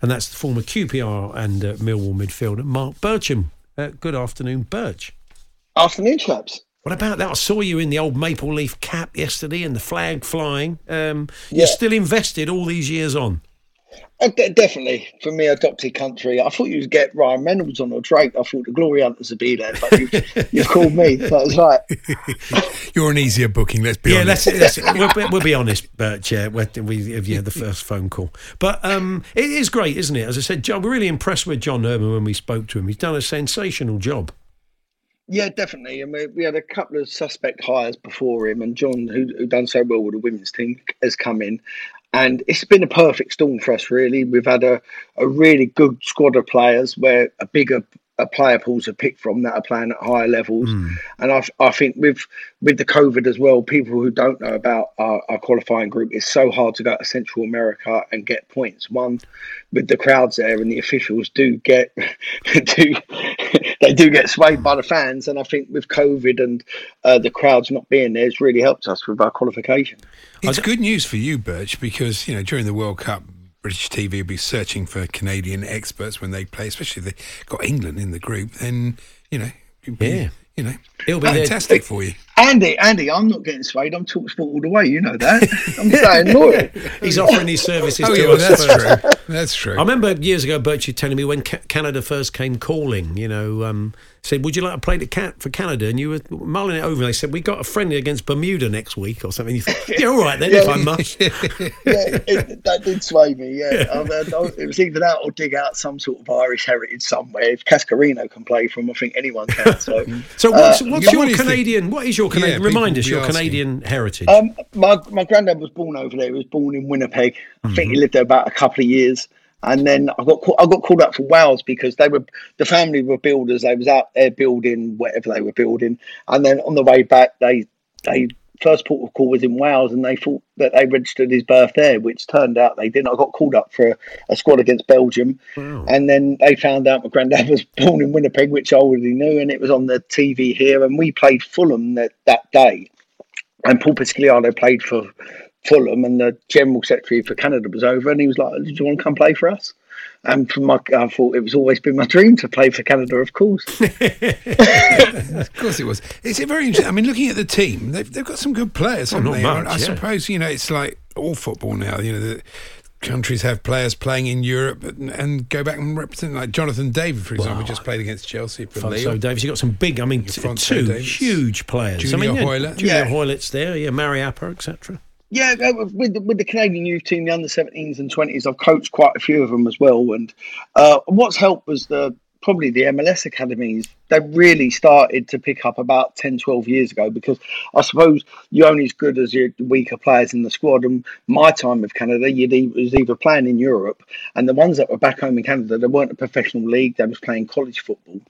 and that's the former QPR and uh, Millwall midfielder Marc Bircham. Uh, good afternoon, Birch. Afternoon, chaps. What about that? I saw you in the old maple leaf cap yesterday and the flag flying. Um, Yeah. You're still invested all these years on. Uh, de- definitely, for me, adopted country. I thought you'd get Ryan Reynolds on or Drake. I thought the Glory Hunters would be there, but you've, (laughs) you've called me. That was right. (laughs) You're an easier booking. Let's be yeah, honest. let's, let's we'll, be- we'll be honest, Birch. Yeah, we have yeah the first phone call, but um, it is great, isn't it? As I said, John, we're really impressed with John Herdman when we spoke to him. He's done a sensational job. Yeah, definitely. And we, we had a couple of suspect hires before him, and John, who, who done so well with the women's team, has come in. And it's been a perfect storm for us, really. We've had a, a really good squad of players where a bigger a player pools are picked from that are playing at higher levels. Hmm. And I, I think with with the COVID as well, people who don't know about our, our qualifying group, it's so hard to go to Central America and get points. One, with the crowds there and the officials do get (laughs) do (laughs) they do get swayed by the fans, and I think with COVID and uh, the crowds not being there, it's really helped us with our qualification. It's good news for you, Birch, because you know during the World Cup, British TV will be searching for Canadian experts when they play, especially if they got England in the group. Then you know, it'll be, Yeah. you know, It'll be there. fantastic for you. Andy, Andy, I'm not getting swayed. I'm talk sport all the way. You know that. I'm saying loyal. (laughs) He's offering his services Oh to yeah, us. that's first. true. That's true. I remember years ago, Birch, you telling me when Canada first came calling, you know, um, said, Would you like to play the cat for Canada? And you were mulling it over. And they said, We got a friendly against Bermuda next week or something. You thought, Yeah, all right then, if I must. (laughs) yeah, it, that did sway me. Yeah, I, I, it was either that or dig out some sort of Irish heritage somewhere. If Cascarino can play from, I think anyone can. So, (laughs) So, what's, uh, what's yeah, your what is the- Canadian? What is your Yeah, Canadian? people remind us your asking. Canadian heritage. Um, my my granddad was born over there. He was born in Winnipeg. I think Mm-hmm. he lived there about a couple of years, and then I got call, I got called up for Wales because they were the family were builders. They was out there building whatever they were building, and then on the way back, they they first port of call was in Wales, and they thought that they registered his birth there, which turned out they didn't. I got called up for a, a squad against Belgium, and then they found out my granddad (laughs) was born in Winnipeg, which I already knew, and it was on the TV here, and we played Fulham that that day and Paul Peschisolido played for Fulham, and the general secretary for Canada was over, and he was like, "Did you want to come play for us?" And for my, I thought it was always been my dream to play for Canada, of course. (laughs) Of course it was. It's a very interesting. I mean, looking at the team, they've, they've got some good players, Oh, haven't they? much, I, I yeah. suppose you know it's like all football now. You know, the countries have players playing in Europe and, and go back and represent. Like Jonathan David, for example, just played against Chelsea for Fonso Davies, you've got some big, I mean, t- two Davis. huge players. I Junior mean, yeah, Hoilett. Junior Yeah. Hoilett's there, yeah, Mariappa, etc. Yeah, with the, with the Canadian youth team, the under 17s and 20s, I've coached quite a few of them as well. And uh, what's helped was the probably the MLS academies. They really started to pick up about 10, 12 years ago because I suppose you're only as good as your weaker players in the squad. And my time with Canada, you'd e- was either playing in Europe, and the ones that were back home in Canada, they weren't a professional league; they was playing college football.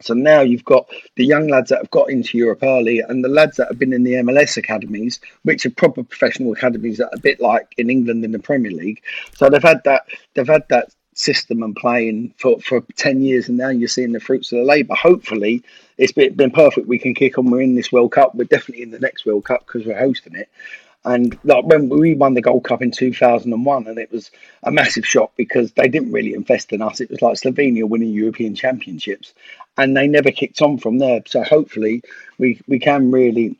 So now you've got the young lads that have got into Europe early and the lads that have been in the MLS academies, which are proper professional academies that are a bit like in England in the Premier League. So they've had that they've had that system and playing for, for 10 years and now you're seeing the fruits of the labour. Hopefully it's been, been perfect. We can kick on. We're in this World Cup. We're definitely in the next World Cup because we're hosting it. And like when we won the Gold Cup in 2001, and it was a massive shock because they didn't really invest in us. It was like Slovenia winning European Championships, and they never kicked on from there. So hopefully, we we can really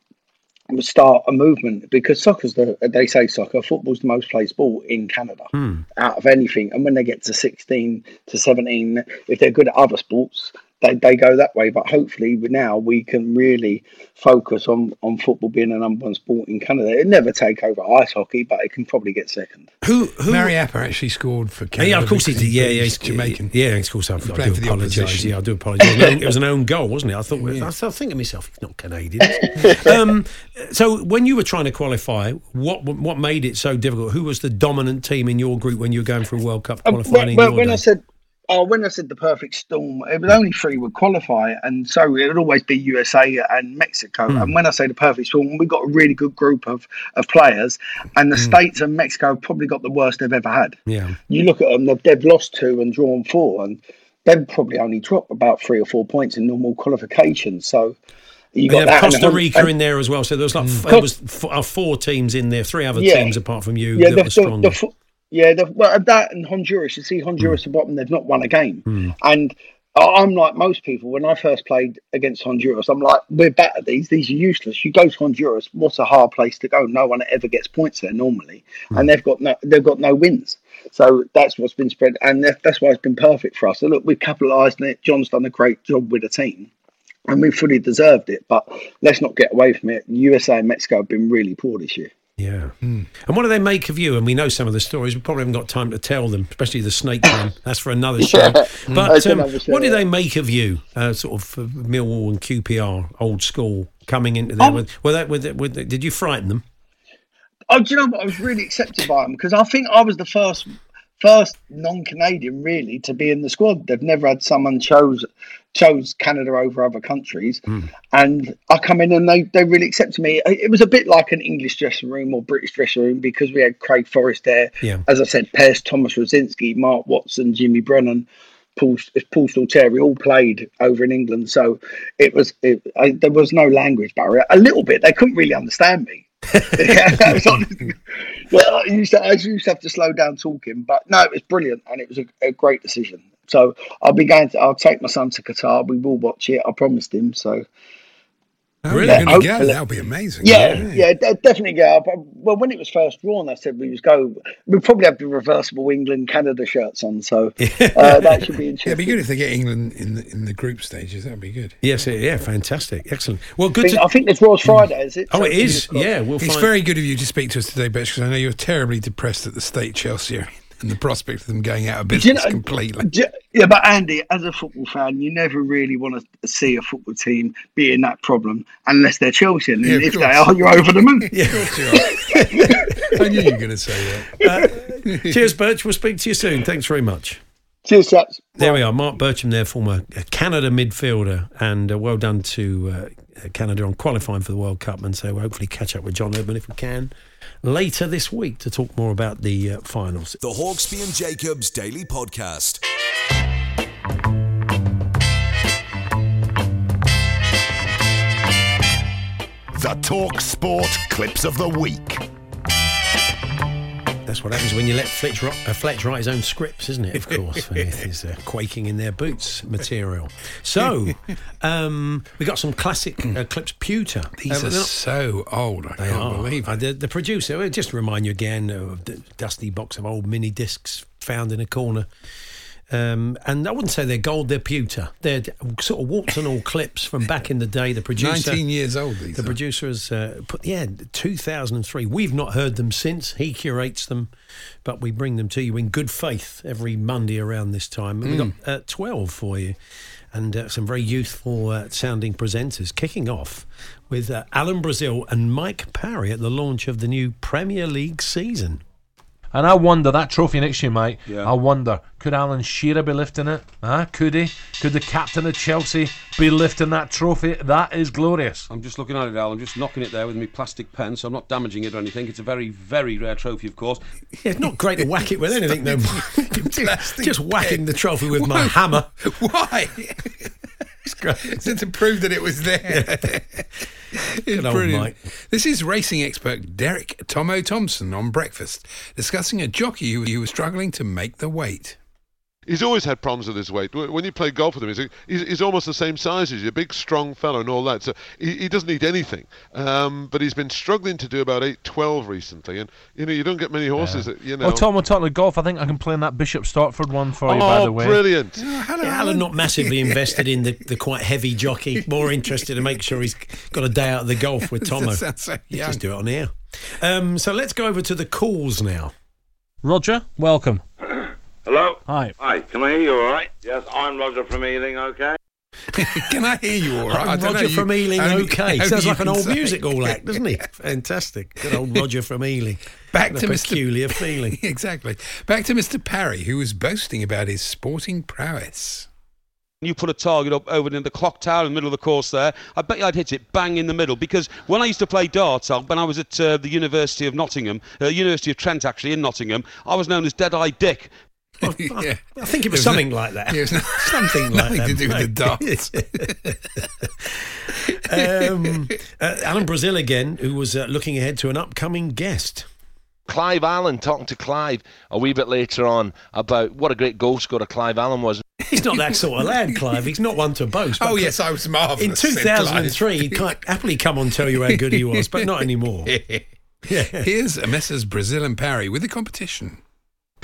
start a movement because soccer's the they say soccer football's the most played sport in Canada Hmm. out of anything. And when they get to 16 to 17, if they're good at other sports, they, they go that way. But hopefully now we can really focus on, on football being a number one sport in Canada. It never take over ice hockey, but it can probably get second. Who who Mariappa actually scored for Canada. yeah, of course he did. Yeah, yeah, he's Jamaican. Yeah, of course. I, I playing do for the apologise. opposition. Yeah, I do apologise. it was an own goal, wasn't it? I thought. I was thinking to myself, he's not Canadian. (laughs) um, so when you were trying to qualify, what what made it so difficult? Who was the dominant team in your group when you were going for a World Cup Um, qualifying? when in when, your when day? I said oh, when I said the perfect storm, it was only three would qualify, and so it would always be USA and Mexico. Hmm. And when I say the perfect storm, we got a really good group of of players, and the Hmm. states and Mexico have probably got the worst they've ever had. yeah. You look at them; they've, they've lost two and drawn four, and they've probably only dropped about three or four points in normal qualifications. So. You got have Costa Rica and- in there as well. So there was like Co- there was f- uh, four teams in there, three other Yeah. teams apart from you Yeah, that the, the, the, yeah, the, well, that and Honduras. You see, Honduras at the bottom, they've not won a game. And I- I'm like most people. When I first played against Honduras, I'm like, we're better. These these are useless. You go to Honduras, what's a hard place to go? No one ever gets points there normally, Hmm. and they've got no they've got no wins. So that's what's been spread, and that's why it's been perfect for us. So look, we've capitalised on it. John's done a great job with the team. And we fully deserved it, but let's not get away from it. USA and Mexico have been really poor this year. Yeah. And what do they make of you? And we know some of the stories. We probably haven't got time to tell them, especially the snake one. (coughs) That's for another show. Yeah. But um, show, what do yeah. they make of you, uh, sort of uh, Millwall and QPR, old school, coming into there? Oh. with, were that, were that, were that- did you frighten them? Oh, do you know what? I was really accepted by them because I think I was the first first non-Canadian really to be in the squad. They've never had someone chose chose Canada over other countries, hmm. and I come in and they they really accepted me. It was a bit like an English dressing room or British dressing room because we had Craig Forrest there, Yeah. as I said, Pearce, Thomas Radzinski, Mark Watson, Jimmy Brennan. Paul, Paul Stalteri all played over in England, so it was it, I, there was no language barrier. A little bit, they couldn't really understand me. (laughs) yeah, (laughs) well, I used to I used to have to slow down talking, but no, it was brilliant and it was a, a great decision. So I'll be going to I'll take my son to Qatar. We will watch it. I promised him. So Oh, you're Yeah, going to go. That'll be amazing. yeah, yeah, de- definitely go. Well, when it was first drawn, I said we was go. We'll probably have the reversible England Canada shirts on, so (laughs) uh, that should be Yeah, interesting. it'd be good if they get England in the in the group stages. That'd be good. Yes, yeah, fantastic, excellent. Well, I good think, to. I think this was Friday, is it? Oh, So it is. Yeah, we'll it's find. very good of you to speak to us today, Birch, because I know you're terribly depressed at the state Chelsea and the prospect of them going out of Do you business know- completely. do- yeah, but Andy, as a football fan, you never really want to see a football team be in that problem unless they're Chelsea. And Yeah, of if they course. are, you're over the moon. (laughs) (laughs) I knew you were going to say that. Uh, cheers, Birch. We'll speak to you soon. Thanks very much. Cheers, chaps. There we are, Marc Bircham, there, former Canada midfielder, and uh, well done to uh, Canada on qualifying for the World Cup. And so we'll hopefully catch up with John Herdman if we can later this week to talk more about the uh, finals. The Hawksbee and Jacobs Daily Podcast. The Talk Sport Clips of the Week. That's what happens when you let Fletch, uh, Fletch write his own scripts, isn't it? Of (laughs) course, when it is uh, quaking in their boots material. So, (laughs) um, we got some classic uh, clips. Pewter. These are not- so old. I They can't are. believe Uh, it. the, the producer, uh, just to remind you again of the dusty box of old mini discs found in a corner Um, and I wouldn't say they're gold, they're pewter. They're sort of warts and all clips from back in the day. The producer. 19 years old, these The are. producer has uh, put, yeah, 2003. We've not heard them since. He curates them, but we bring them to you in good faith every Monday around this time. And We've Mm. got uh, 12 for you and uh, some very youthful uh, sounding presenters kicking off with uh, Alan Brazil and Mike Parry at the launch of the new Premier League season. And I wonder that trophy next year, Mike. Yeah. I wonder could Alan Shearer be lifting it? Huh? Could he? Could the captain of Chelsea be lifting that trophy? That is glorious. I'm just looking at it, Al. I'm just knocking it there with my plastic pen, so I'm not damaging it or anything. It's a very, very rare trophy, of course. Yeah, it's not great to whack it with anything, though. (laughs) just, just whacking the trophy with my hammer. Why? (laughs) So to prove that it was there. (laughs) Good brilliant. Mike. This is racing expert Derek Tomo Thompson on Breakfast, discussing a jockey who, who was struggling to make the weight. He's always had problems with his weight. When you play golf with him, he's, he's, he's almost the same size as you, a big, strong fellow and all that. So he, he doesn't eat anything. Um, but he's been struggling to do about 812 recently. And, you know, you don't get many horses that, you know. Oh, Tom, we're talking of golf. I think I can play in that Bishop Stortford one for you, by Oh, the way. brilliant. Yeah, Alan not massively (laughs) invested in the, the quite heavy jockey. More interested to make sure he's got a day out of the golf with (laughs) Tomo. Sounds so Let's just do it on air. Um, so let's go over to the calls now. Roger, welcome. Hello? Hi. Hi, can I hear you all right? Yes, I'm Roger from Ealing, okay? (laughs) Can I hear you all right? I I'm don't know, Roger you- from Ealing, only- okay. only Sounds like an old say. musical act, (laughs) doesn't he? Fantastic. Good old Roger from Ealing. (laughs) Back What to a Mr. peculiar feeling. exactly. Back to Mr. Parry, who was boasting about his sporting prowess. You put a target up over in the clock tower in the middle of the course there. I bet you I'd hit it bang in the middle because when I used to play darts, when I was at uh, the University of Nottingham, uh, University of Trent actually in Nottingham, I was known as Dead Eye Dick. (laughs) yeah. I think it was It was something no- like that. (laughs) it was no- (laughs) something like nothing that. to do with the um, uh, Alan Brazil again, who was uh, looking ahead to an upcoming guest. Clive Allen talking to Clive a wee bit later on about what a great goal scorer Clive Allen was. He's not that sort of lad, Clive. He's not one to boast. Oh, yes, I was In marvellous. said 2003, he'd quite happily come on and tell you how good he was, but not anymore. Here's Messrs. Brazil and Parry with the competition.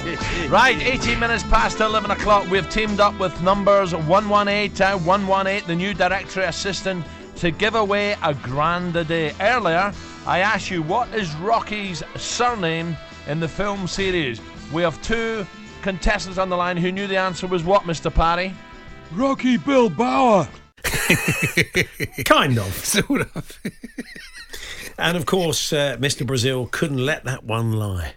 (laughs) Right, 18 minutes past 11 o'clock. We've teamed up with numbers 118, uh, 118, the new directory assistant, to give away a grand a day. Earlier, I asked you what is Rocky's surname in the film series. We have two contestants on the line who knew the answer was what, Mr. Parry? Rocky Bill Bauer. (laughs) kind of. (laughs) Sort of. And of course, uh, Mr. Brazil couldn't let that one lie.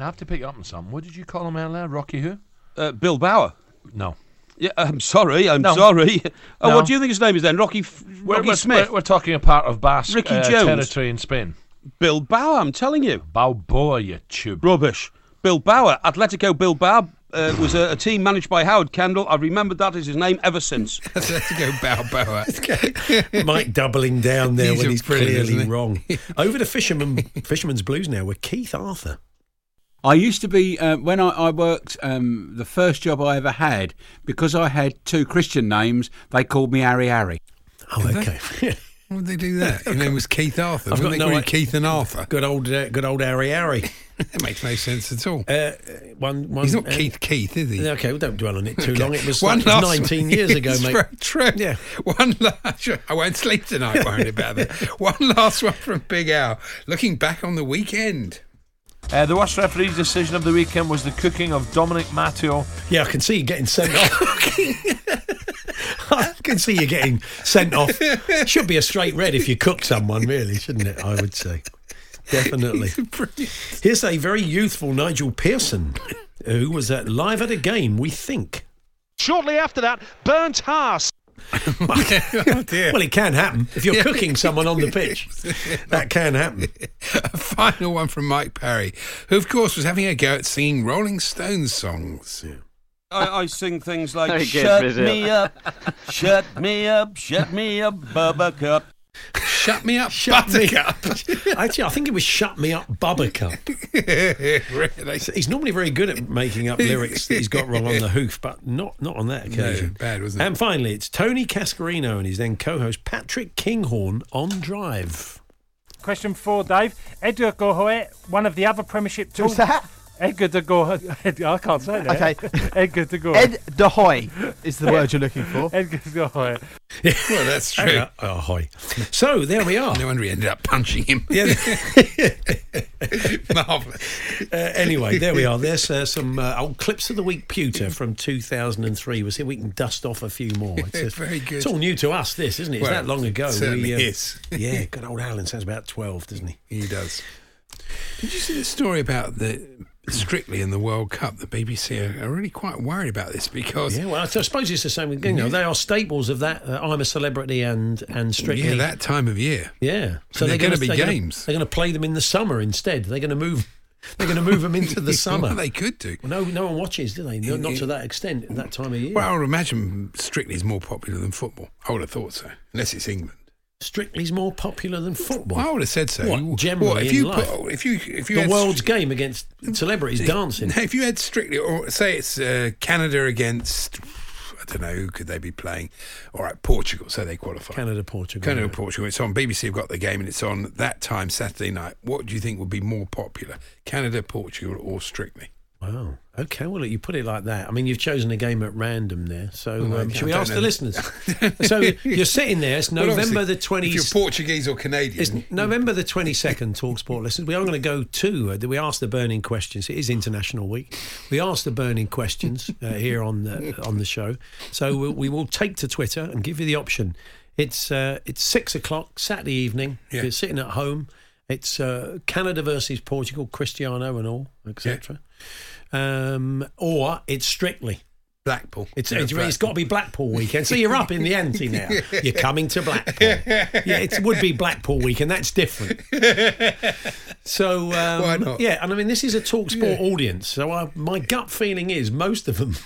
Now, I have to pick you up on something. What did you call him earlier? Rocky who? Uh, Bill Bauer. No. Yeah, I'm sorry. I'm No. sorry. Oh, (laughs) No. what do you think his name is then? Rocky, F- We're, Rocky we're- Smith. We're, we're talking a part of Basque Ricky uh, Jones. territory in Spain. Bill Bauer. I'm telling you. Balboa, you tube. Rubbish. Bill Bauer. Atletico Bilbao uh, was a, a team managed by Howard Kendall. I've remembered that as his name ever since. Let's go Balboa. Mike doubling down there He's when a he's brilliant, clearly isn't he? wrong. (laughs) Over to Fisherman, Fisherman's Blues now with Keith Arthur. I used to be uh, when I, I worked um, the first job I ever had because I had two Christian names. They called me Harry Harry. Oh, okay. (laughs) Why would they do that? (laughs) Your name was Keith Arthur. I've got they no call idea. Keith and Arthur? Good old, uh, good old Harry Harry. (laughs) That makes no sense at all. Uh, one, one, He's not uh, Keith Keith, is he? Okay, well, don't dwell on it too Okay. long. It was, One like, it was last 19 one. years ago, It's mate. very True. Yeah. One last. I won't sleep tonight worrying about that. One last one from Big Al. Looking back on the weekend. Uh, the worst referee's decision of the weekend was the cooking of Dominic Matteo. Yeah, I can see you getting sent off. I can see you getting sent off. Should be a straight red if you cook someone, really, shouldn't it? I would say. Definitely. (laughs) Here's a very youthful Nigel Pearson who was at live at a game, we think. Shortly after that, Burnt Haas. (laughs) Oh, well, it can happen. If you're (laughs) cooking someone on the pitch, that can happen. (laughs) A final one from Mike Parry, who, of course, was having a go at singing Rolling Stones songs. I, I sing things like good, "Shut me up, shut me up, shut me up, Bubba Shut me up, Shut me Buttercup. Actually, I think it was "Shut Me Up, Bubbercup." (laughs) really? He's normally very good at making up lyrics that he's got wrong on the hoof, but not not on that occasion. bad, wasn't it? And finally, it's Tony Cascarino and his then co-host Patrick Kinghorn on Drive. Question four, Dave. Edgar Gohoe, one of the other Premiership Who's that? Edgar de Go. (laughs) Ed, I can't say that. Okay. Edgar de Go. Ed de Hoy is the (laughs) word you're looking for. Edgar de Goy. Well, that's true. Oh, hi. So there we are. No wonder he ended up punching him. Yeah. (laughs) Marvellous. Uh, anyway, there we are. There's uh, some uh, old clips of the week pewter from 2003. We'll see if we can dust off a few more. It's, Very good. It's all new to us, this, isn't it? It's Well, that long ago. it certainly uh, is. yeah, good old Alan sounds about 12, doesn't he? He does. Did you see the story about the Strictly in the World Cup? The BBC are, are really quite worried about this because Yeah, well, I suppose it's the same. with- You know, they are staples of that. Uh, I'm a celebrity and and strictly. yeah, that time of year. Yeah, So they're gonna- be they're gonna- games. they're going to play them in the summer instead. They're going to move. They're going to move them into (laughs) the summer. Well, they could do. Well, no, no one watches, do they? No, not to that extent at that time of year. Well, I would imagine Strictly is more popular than football. I would have thought so, unless it's England. Strictly's more popular than football. I would have said so. What, generally What, if in you life? put, if you if you the had world's game against celebrities dancing. If you had Strictly, or say it's uh, Canada against, I don't know, who could they be playing? All right, Portugal, so they qualify. Canada, Portugal. Canada. Portugal. It's on BBC. Have got the game, and it's on that time Saturday night. What do you think would be more popular, Canada, Portugal, or Strictly? Wow. Okay. Well, you put it like that. I mean, you've chosen a game at random there. So, um, I should we ask the listeners? (laughs) so you're sitting there. It's (laughs) November obviously, the twenty. If you're Portuguese or Canadian, It's November the 22nd, Talksport listeners. We are going to go to, uh, we asked the burning questions. It is International Week. We asked the burning questions uh, here on the, on the show. So we, we will take to Twitter and give you the option. It's uh, it's six o'clock Saturday evening. Yeah. You're sitting at home. It's uh, Canada versus Portugal, Cristiano and all, etc. Um, or it's strictly. Blackpool. It's, Yeah, it's, it's Blackpool. got to be Blackpool weekend. So you're up in the ante now. (laughs) You're coming to Blackpool. Yeah, it would be Blackpool weekend. That's different. (laughs) So um, Why not? Yeah, and I mean this is a talk sport audience. So I, my gut feeling is most of them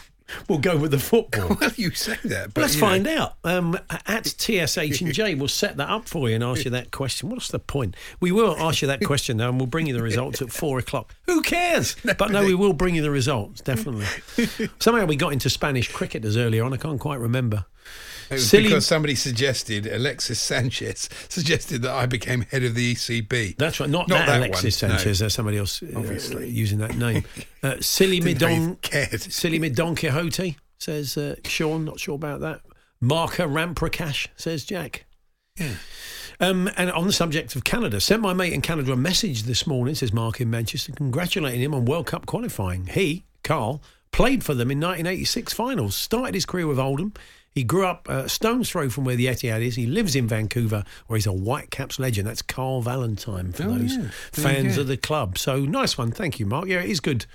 will go with the football. (laughs) Well, you say that, but Well, let's you know. find out. Um, at (laughs) TSH and J, we'll set that up for you and ask you that question. What's the point? We will ask you that (laughs) question now, and we'll bring you the results at four o'clock. Who cares? But no, we will bring you the results definitely. Somehow we got into Spanish cricket as earlier on. I can't quite remember. It was Silly- because somebody suggested, Alexis Sanchez (laughs) suggested that I became head of the ECB. That's right. Not, Not that, that Alexis one, no. Sanchez. There's somebody else uh, Obviously. using that name. (laughs) Uh, silly me Don, (laughs) silly me Don Quixote says uh, Sean. Not sure about that. Marker Ramprakash says Jack. Yeah. Um, and on the subject of Canada, sent my mate in Canada a message this morning, says Mark in Manchester, congratulating him on World Cup qualifying. He, Carl, played for them in 1986 finals, started his career with Oldham. He grew up a stone's throw from where the Etihad is. He lives in Vancouver, where he's a Whitecaps legend. That's Carl Valentine for Oh, those yeah. Fans of the club. So nice one, thank you, Mark. Yeah, it is good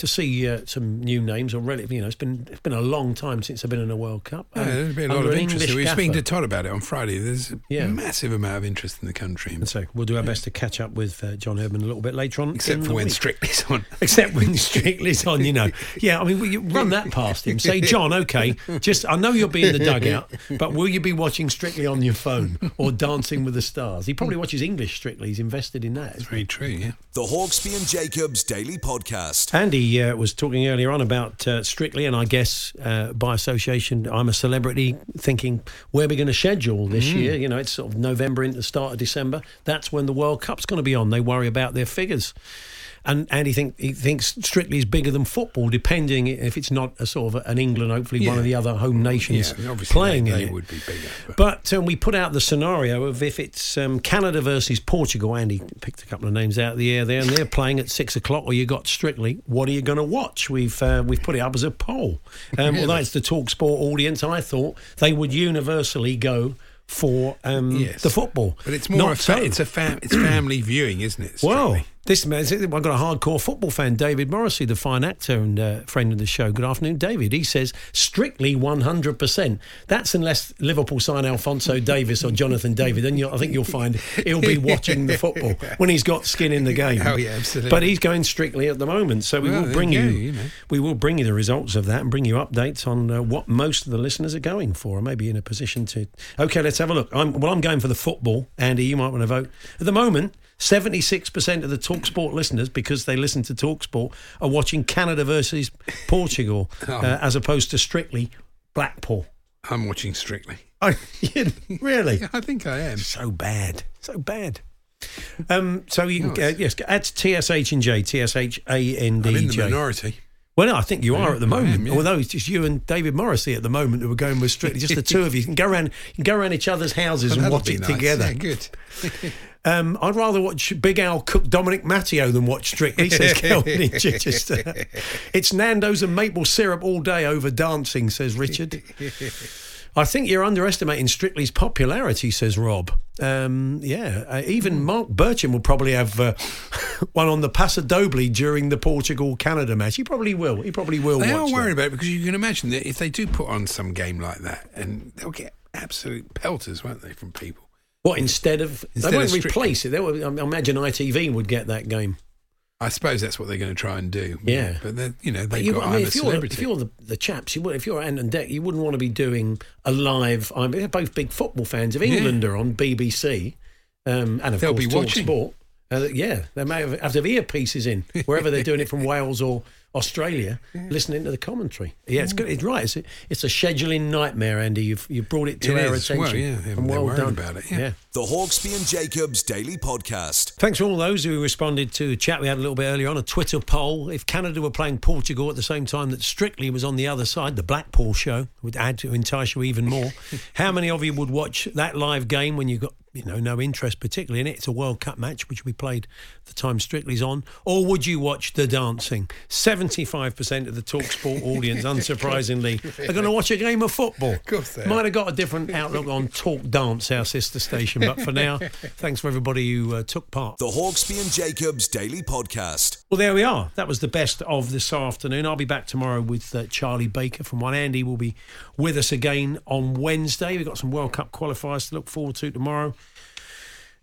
to see uh, some new names or relative. You know, it's been it's been a long time since I've been in a World Cup. Yeah, Um, there's been a lot of interest. English We were speaking to gaffer. Todd about it on Friday. There's a Yeah. massive amount of interest in the country. And so we'll do our best to catch up with uh, John Herdman a little bit later on. Except for when week. Strictly's (laughs) on. Except when Strictly's on, you know. Yeah, I mean, will you run that past him. Say, John, okay, just I know you'll be in the dugout, but will you be watching Strictly on your phone or Dancing with the Stars? He probably watches English Strictly. He's invested in that. Very true, yeah. The Hawksbee and Jacobs Daily Podcast. Andy uh, was talking earlier on about uh, Strictly, and I guess uh, by association, I'm a celebrity thinking where are we're going to schedule this Mm. year. You know, it's sort of November into the start of December. That's when the World Cup's going to be on. They worry about their figures. And Andy think he thinks Strictly is bigger than football, depending if it's not a sort of an England, hopefully one of the other home nations Yeah, playing they, in they it. would be bigger. But But um, we put out the scenario of if it's um, Canada versus Portugal. Andy picked a couple of names out of the air there, and they're playing at six o'clock. Or you got Strictly. What are you going to watch? We've uh, we've put it up as a poll. Um, Really? Although it's the Talk Sport audience, I thought they would universally go for um, Yes. the football. but it's more Not a fa- so. it's a fam- it's family viewing, isn't it? Well, Strictly? This man, I've got a hardcore football fan, David Morrissey, the fine actor and uh, friend of the show. Good afternoon, David. He says strictly 100%. That's unless Liverpool sign Alfonso (laughs) Davis or Jonathan David. Then you'll, I think you'll find he'll be watching the football (laughs) when he's got skin in the game. Oh, yeah, absolutely. But he's going strictly at the moment. So we Well, will bring you you, you know. we will bring you the results of that and bring you updates on uh, what most of the listeners are going for. I may be in a position to. Okay, let's have a look. I'm, well, I'm going for the football. Andy, you might want to vote. At the moment, 76% of the Talksport listeners, because they listen to Talksport, are watching Canada versus Portugal (laughs) Oh. uh, as opposed to strictly Blackpool. I'm watching Strictly. (laughs) Oh, really? I think I am. So bad. So bad. Um, so you can uh, yes, add TSH and J, TSH A N I'm in D the minority. Well, no, I think you are at the moment. am, yeah. Although it's just you and David Morrissey at the moment who are going with strictly just the two of you. You can go around, you can go around each other's houses Well, and watch it nice. together. Yeah, good. (laughs) Um, I'd rather watch Big Al cook Dominic Matteo than watch Strictly, says (laughs) Kelvin in Chichester. it's Nando's and maple syrup all day over dancing, says Richard. I think you're underestimating Strictly's popularity, says Rob. Um, yeah, uh, even Marc Bircham will probably have uh, (laughs) one on the Paso Doble during the Portugal Canada match. He probably will. He probably will. They are worried about it because you can imagine that if they do put on some game like that, and they'll get absolute pelters, won't they, from people? What instead of Instead they won't Strictly. replace it? They will, I imagine ITV would get that game. I suppose that's what they're going to try and do. Yeah. but then you know they've you, got I mean, if you're, if you're the, the chaps, you would, if you're Ant and Dec, you wouldn't want to be doing a live. I mean, they're both big football fans of Yeah. England are on BBC, um, and of They'll course be watching. Sport. Uh, yeah, they may have, have to have earpieces in (laughs) wherever they're doing it from Wales or Australia, listening to the commentary. Yeah, it's mm. good. It's right. It's a, it's a scheduling nightmare, Andy. You've you've brought it to It our is. attention. Well, yeah, they're- and they're well done about it, yeah. The Hawksbee and Jacobs Daily Podcast. Thanks to all those who responded to a chat we had a little bit earlier on, a Twitter poll. If Canada were playing Portugal at the same time that Strictly was on the other side, the Blackpool show would add to entice you even more. (laughs) How many of you would watch that live game when you've got you know no interest particularly in it? It's a World Cup match which we played the time Strictly's on, or would you watch the dancing? Seventy-five percent of the Talk Sport (laughs) audience, unsurprisingly, (laughs) are going to watch a game of football. Of course they are. Might have got a different outlook on Talk Dance, our sister station, but for now, (laughs) thanks for everybody who uh, took part. The Hawksbee and Jacobs Daily Podcast. Well, there we are. That was the best of this afternoon. I'll be back tomorrow with uh, Charlie Baker from One. Andy will be with us again on Wednesday. We've got some World Cup qualifiers to look forward to tomorrow,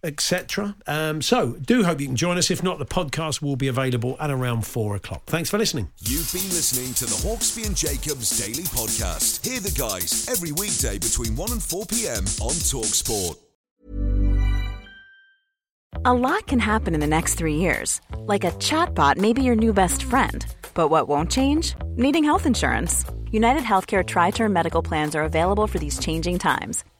etc. Um, so, do hope you can join us. If not, the podcast will be available at around four o'clock. Thanks for listening. You've been listening to the Hawksbee and Jacobs Daily Podcast. Hear the guys every weekday between 1 and 4 p.m. on Talksport. A lot can happen in the next three years. Like a chatbot may be your new best friend. But what won't change? Needing health insurance. United Healthcare Tri Term Medical Plans are available for these changing times.